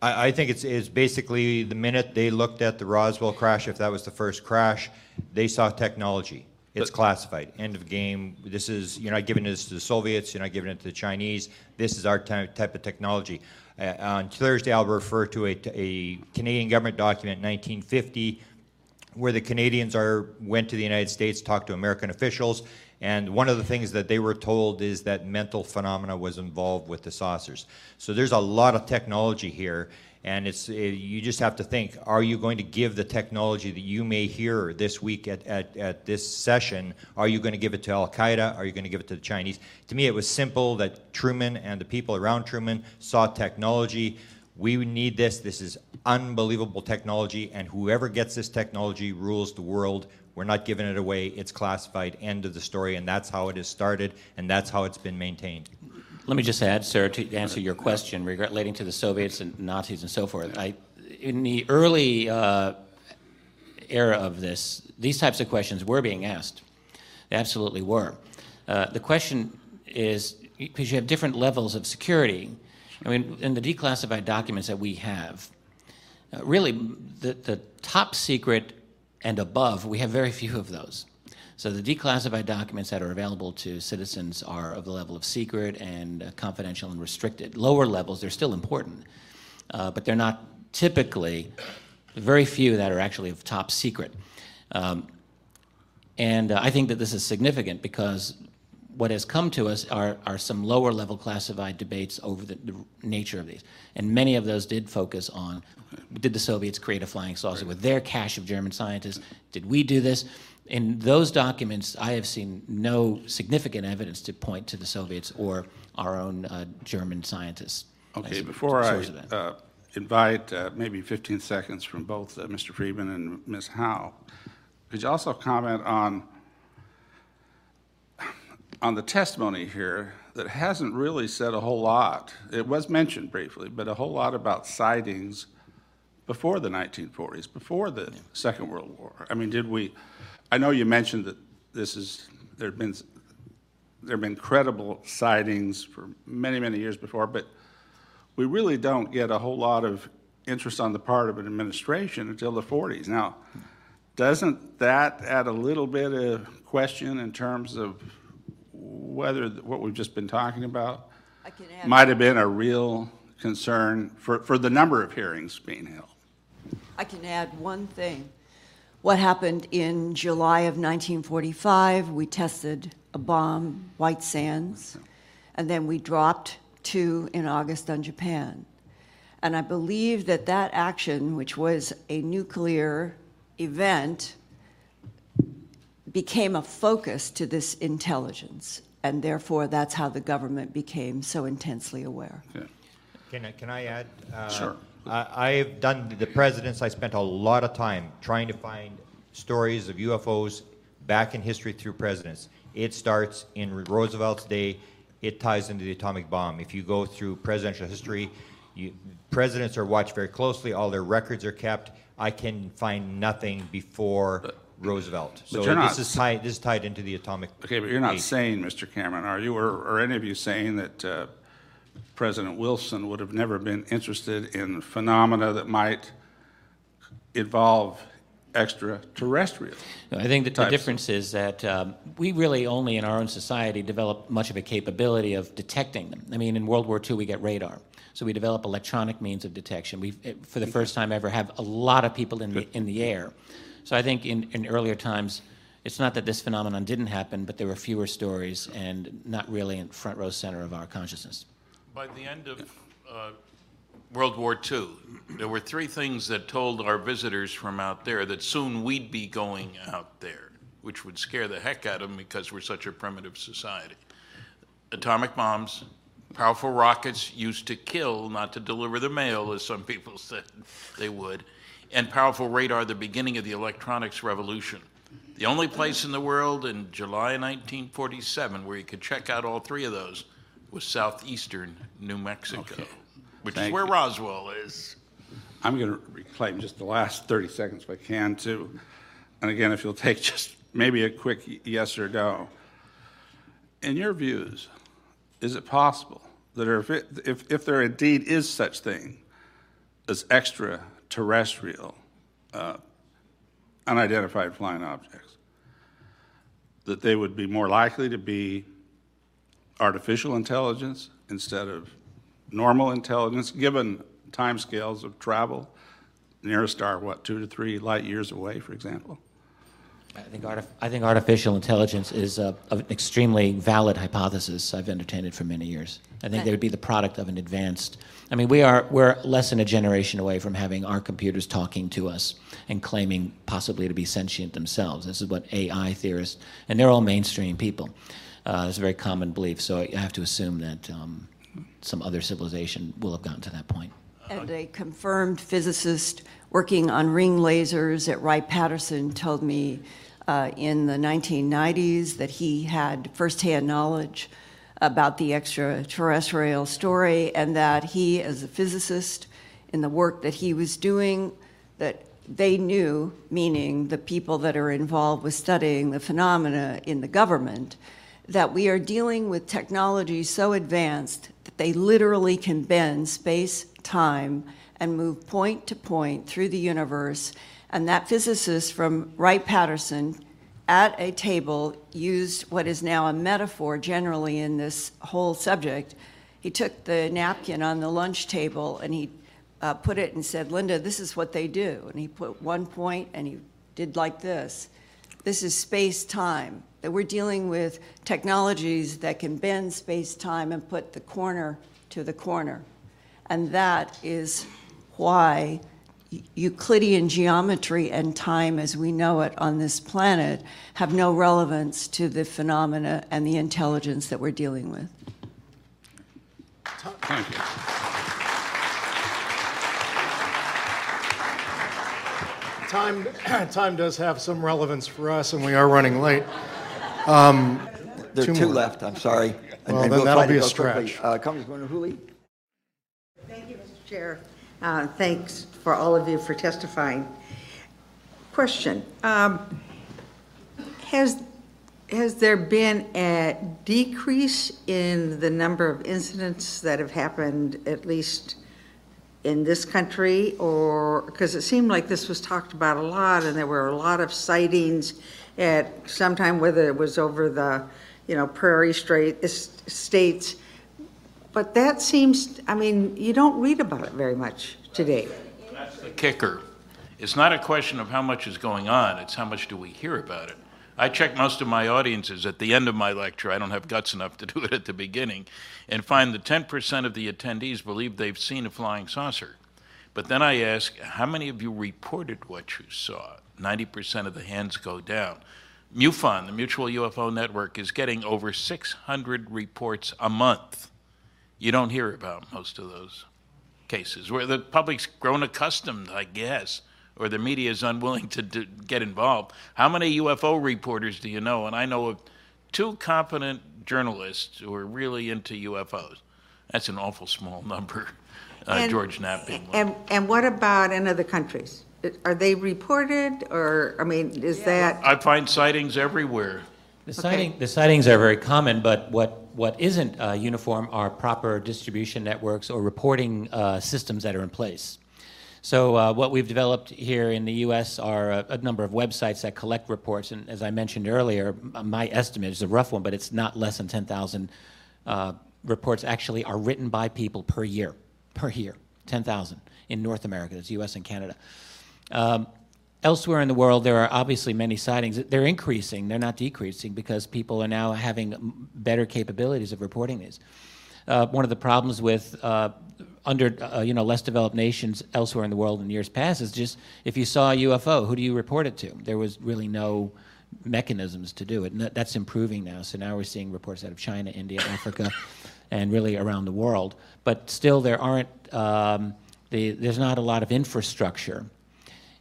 I, I think it's, it's basically the minute they looked at the Roswell crash, if that was the first crash, they saw technology. It's classified. End of game. This is, you're not giving this to the Soviets, you're not giving it to the Chinese. This is our type, type of technology. Uh, on Thursday, I'll refer to a, a Canadian government document, 1950, where the Canadians are, went to the United States, talked to American officials, and one of the things that they were told is that mental phenomena was involved with the saucers. So there's a lot of technology here, and it's uh, you just have to think: Are you going to give the technology that you may hear this week at, at, at this session? Are you going to give it to Al Qaeda? Are you going to give it to the Chinese? To me, it was simple that Truman and the people around Truman saw technology. We need this. This is unbelievable technology, and whoever gets this technology rules the world. We're not giving it away. It's classified. End of the story. And that's how it has started, and that's how it's been maintained. Let me just add, sir, to answer your question relating to the Soviets and Nazis and so forth. I, in the early uh, era of this, these types of questions were being asked. They absolutely were. Uh, the question is because you have different levels of security. I mean, in the declassified documents that we have, uh, really, the, the top secret and above, we have very few of those. So the declassified documents that are available to citizens are of the level of secret and uh, confidential and restricted. Lower levels, they're still important, uh, but they're not typically, very few that are actually of top secret. Um, and uh, I think that this is significant because what has come to us are, are some lower level classified debates over the, the nature of these. And many of those did focus on did the Soviets create a flying saucer with their cache of German scientists? Did we do this? In those documents, I have seen no significant evidence to point to the Soviets or our own uh, German scientists. Okay, before I source of that. uh, invite uh, maybe 15 seconds from both uh, Mr. Friedman and Ms. Howe, could you also comment on, on the testimony here that hasn't really said a whole lot? It was mentioned briefly, but a whole lot about sightings before the 1940s, before the Second World War. I mean, did we, I know you mentioned that this is, there've been, there've been credible sightings for many, many years before, but we really don't get a whole lot of interest on the part of an administration until the 40s. Now, doesn't that add a little bit of question in terms of whether what we've just been talking about I can add- might have been a real concern for, for the number of hearings being held? I can add one thing. What happened in July of 1945, we tested a bomb, White Sands, and then we dropped two in August on Japan. And I believe that that action, which was a nuclear event, became a focus to this intelligence. And therefore, that's how the government became so intensely aware. Can I, can I add? Uh, Sure. I, I've done the presidents. I spent a lot of time trying to find stories of UFOs back in history through presidents. It starts in Roosevelt's day. It ties into the atomic bomb. If you go through presidential history, you, presidents are watched very closely. All their records are kept. I can find nothing before Roosevelt. but So you're this not- is tied. This is tied into the atomic. Okay, but you're not age. saying, Mr. Cameron, are you, or, or any of you saying that uh, President Wilson would have never been interested in phenomena that might involve extraterrestrial? No, I think that the difference is that um, we really only in our own society develop much of a capability of detecting them. I mean, in World War II, we get radar. So we develop electronic means of detection. We, for the first time ever, have a lot of people in the, in the air. So I think in, in earlier times, it's not that this phenomenon didn't happen, but there were fewer stories and not really in front row center of our consciousness. By the end of uh, World War II, there were three things that told our visitors from out there that soon we'd be going out there, which would scare the heck out of them because we're such a primitive society. Atomic bombs, powerful rockets used to kill, not to deliver the mail, as some people said they would, and powerful radar, the beginning of the electronics revolution. The only place in the world in July 1947 where you could check out all three of those was southeastern New Mexico, which is where you. Roswell is. I'm going to reclaim just the last 30 seconds if I can, too. And again, if you'll take just maybe a quick yes or no. In your views, is it possible that if, it, if, if there indeed is such thing as extraterrestrial, uh, unidentified flying objects, that they would be more likely to be artificial intelligence instead of normal intelligence, given timescales of travel? Nearest star, what, two to three light years away, for example? I think, artif- I think artificial intelligence is a, an extremely valid hypothesis. I've entertained it for many years. I think they would be the product of an advanced. I mean, we are we're less than a generation away from having our computers talking to us and claiming possibly to be sentient themselves. This is what AI theorists, and they're all mainstream people. Uh, it's a very common belief. So I have to assume that um, some other civilization will have gotten to that point. And a confirmed physicist working on ring lasers at Wright Patterson told me uh, in the 1990s that he had firsthand knowledge about the extraterrestrial story and that he, as a physicist, in the work that he was doing that they knew, meaning the people that are involved with studying the phenomena in the government, that we are dealing with technology so advanced that they literally can bend space, time, and move point to point through the universe. And that physicist from Wright Patterson at a table used what is now a metaphor generally in this whole subject. He took the napkin on the lunch table and he uh, put it and said, Linda, this is what they do. And he put one point and he did like this. This is space time. That we're dealing with technologies that can bend space time and put the corner to the corner. And that is why Euclidean geometry and time as we know it on this planet have no relevance to the phenomena and the intelligence that we're dealing with. Thank you. Time, time does have some relevance for us, and we are running late. Um, There are two two left, I'm sorry. And- Well, and then we'll that'll be a stretch. Uh, Congresswoman Hooley? Thank you, Mr. Chair. Uh, Thanks for all of you for testifying. Question, um, has, has there been a decrease in the number of incidents that have happened, at least in this country? Or, because it seemed like this was talked about a lot, and there were a lot of sightings at sometime, whether it was over the, you know, Prairie Strait, es- states, but that seems, I mean, you don't read about it very much today. That's the kicker. It's not a question of how much is going on, it's how much do we hear about it. I check most of my audiences at the end of my lecture, I don't have guts enough to do it at the beginning, and find that 10% of the attendees believe they've seen a flying saucer. But then I ask, how many of you reported what you saw? 90% of the hands go down. MUFON, the Mutual UFO Network, is getting over 600 reports a month. You don't hear about most of those cases where the public's grown accustomed, I guess, or the media is unwilling to do, get involved. How many UFO reporters do you know? And I know of two competent journalists who are really into UFOs. That's an awful small number. Uh, And- George Knapp being one. And, and what about in other countries? Are they reported, or, I mean, is that, I find sightings everywhere. The, sighting, the sightings are very common, but what, what isn't uh, uniform are proper distribution networks or reporting uh, systems that are in place. So, uh, what we've developed here in the U.S. are a, a number of websites that collect reports. And as I mentioned earlier, my estimate is a rough one, but it's not less than 10,000 uh, reports actually are written by people per year. Per year, 10,000 in North America. That's U.S. and Canada. Um, elsewhere in the world, there are obviously many sightings. They're increasing, they're not decreasing, because people are now having better capabilities of reporting these. Uh, one of the problems with uh, under uh, you know less developed nations elsewhere in the world in years past is just if you saw a UFO, who do you report it to? There was really no mechanisms to do it. And that- that's improving now. So now we're seeing reports out of China, India, Africa, and really around the world. But still, there aren't um, the, there's not a lot of infrastructure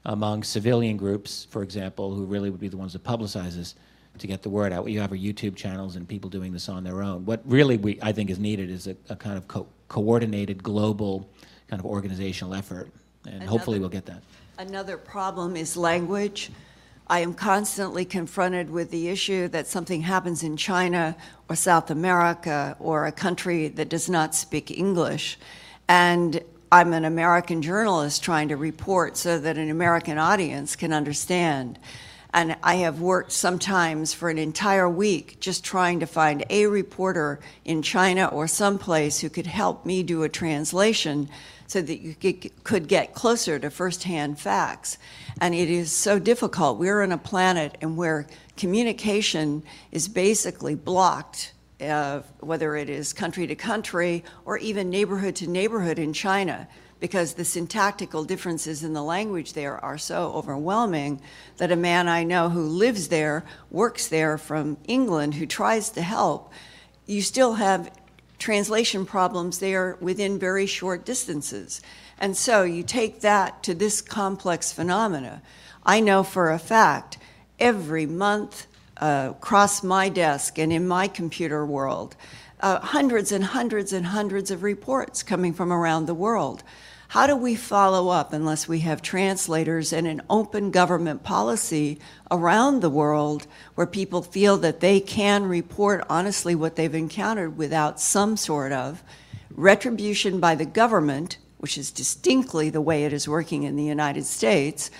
among civilian groups, for example, who really would be the ones that publicize this to get the word out. You have our YouTube channels and people doing this on their own. What really we, I think is needed is a, a kind of co- coordinated global kind of organizational effort, and hopefully we'll get that. Another problem is language. I am constantly confronted with the issue that something happens in China or South America or a country that does not speak English. And I'm an American journalist trying to report so that an American audience can understand. And I have worked sometimes for an entire week just trying to find a reporter in China or someplace who could help me do a translation so that you could- get closer to firsthand facts. And it is so difficult. We're on a planet and where communication is basically blocked, uh, whether it is country to country or even neighborhood to neighborhood in China, because the syntactical differences in the language there are so overwhelming that a man I know who lives there, works there from England, who tries to help, you still have translation problems there within very short distances. And so you take that to this complex phenomena. I know for a fact every month uh, across my desk and in my computer world, uh, hundreds and hundreds and hundreds of reports coming from around the world. How do we follow up unless we have translators and an open government policy around the world where people feel that they can report honestly what they've encountered without some sort of retribution by the government, which is distinctly the way it is working in the United States,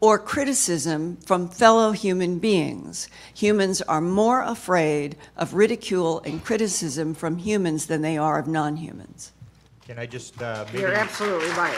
or criticism from fellow human beings. Humans are more afraid of ridicule and criticism from humans than they are of non humans. Can I just uh, maybe, You're absolutely right.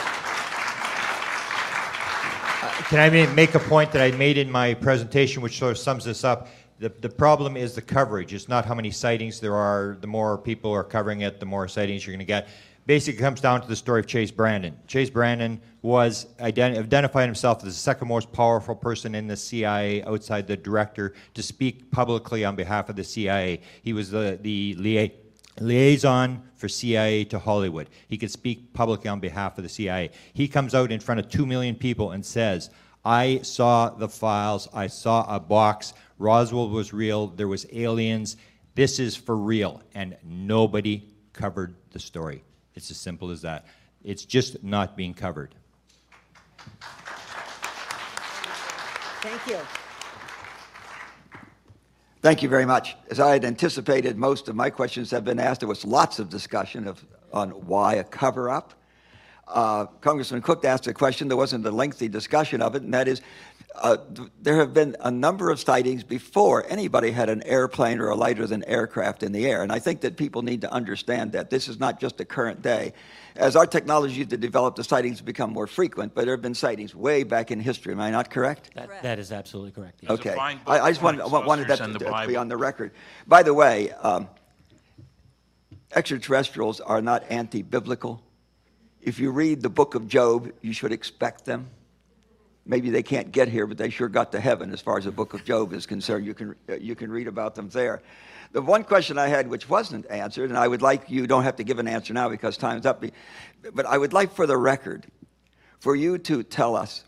can I ma- make a point that I made in my presentation, which sort of sums this up? The, the problem is the coverage. It's not how many sightings there are. The more people are covering it, the more sightings you're going to get. Basically, it comes down to the story of Chase Brandon. Chase Brandon was ident- identified himself as the second most powerful person in the CIA outside the director to speak publicly on behalf of the CIA. He was the, the lia- liaison for CIA to Hollywood. He could speak publicly on behalf of the CIA. He comes out in front of two million people and says, I saw the files, I saw a box, Roswell was real, there was aliens, this is for real, and nobody covered the story. It's as simple as that. It's just not being covered. Thank you. Thank you very much. As I had anticipated, most of my questions have been asked. There was lots of discussion of, on why a cover-up. Uh, Congressman Cook asked a question. There wasn't a lengthy discussion of it, and that is, uh, there have been a number of sightings before anybody had an airplane or a lighter than aircraft in the air. And I think that people need to understand that this is not just a current day. As our technology to develop, the sightings become more frequent, but there have been sightings way back in history. Am I not correct? That, that is absolutely correct. yes. Okay. I, I just wanted, fine wanted that to, to be on the record. By the way, um, extraterrestrials are not anti-biblical. If you read the book of Job, you should expect them. Maybe they can't get here, but they sure got to heaven as far as the book of Job is concerned. You can, uh, you can read about them there. The one question I had, which wasn't answered, and I would like you don't have to give an answer now because time's up, but I would like for the record for you to tell us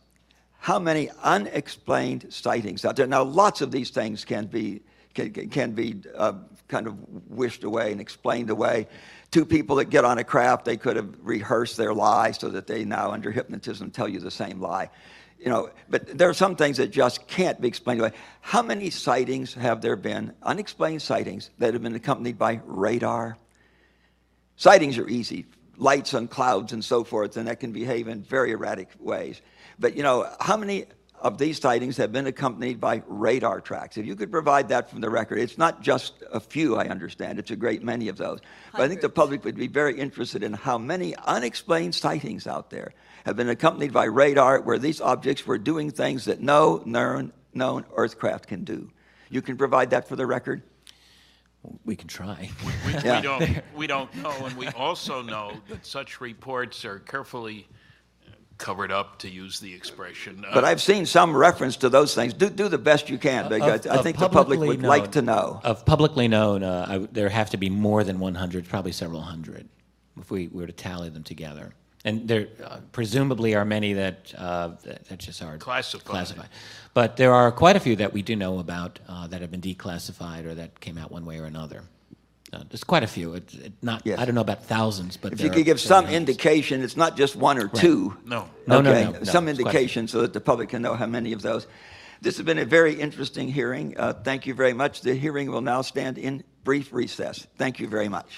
how many unexplained sightings out there. Now, lots of these things can be can, can be uh, kind of wished away and explained away. Two people that get on a craft, they could have rehearsed their lie so that they now, under hypnotism, tell you the same lie. You know, but there are some things that just can't be explained away. How many sightings have there been, unexplained sightings, that have been accompanied by radar? Sightings are easy, lights on clouds and so forth, and that can behave in very erratic ways. But you know, how many of these sightings have been accompanied by radar tracks? If you could provide that from the record, it's not just a few, I understand, it's a great many of those. But I think the public would be very interested in how many unexplained sightings out there have been accompanied by radar where these objects were doing things that no known, known earthcraft can do. You can provide that for the record? We can try. We, Yeah. we don't, we don't know, and we also know that such reports are carefully covered up, to use the expression. Uh, But I've seen some reference to those things. Do, do the best you can, because Of- I think the public publicly would like to know. Of publicly known, uh, I w there have to be more than 100, probably several hundred, if we were to tally them together. And there uh, presumably are many that, uh, that that just are Classified. classified. But there are quite a few that we do know about uh, that have been declassified or that came out one way or another. Uh, there's quite a few. It's it not, Yes. I don't know about thousands, but If you could give some hundreds. indication, it's not just one or two. No. No, no, Okay, no, no, Some it's quite a few. indication so that the public can know how many of those. This has been a very interesting hearing. Uh, Thank you very much. The hearing will now stand in brief recess. Thank you very much.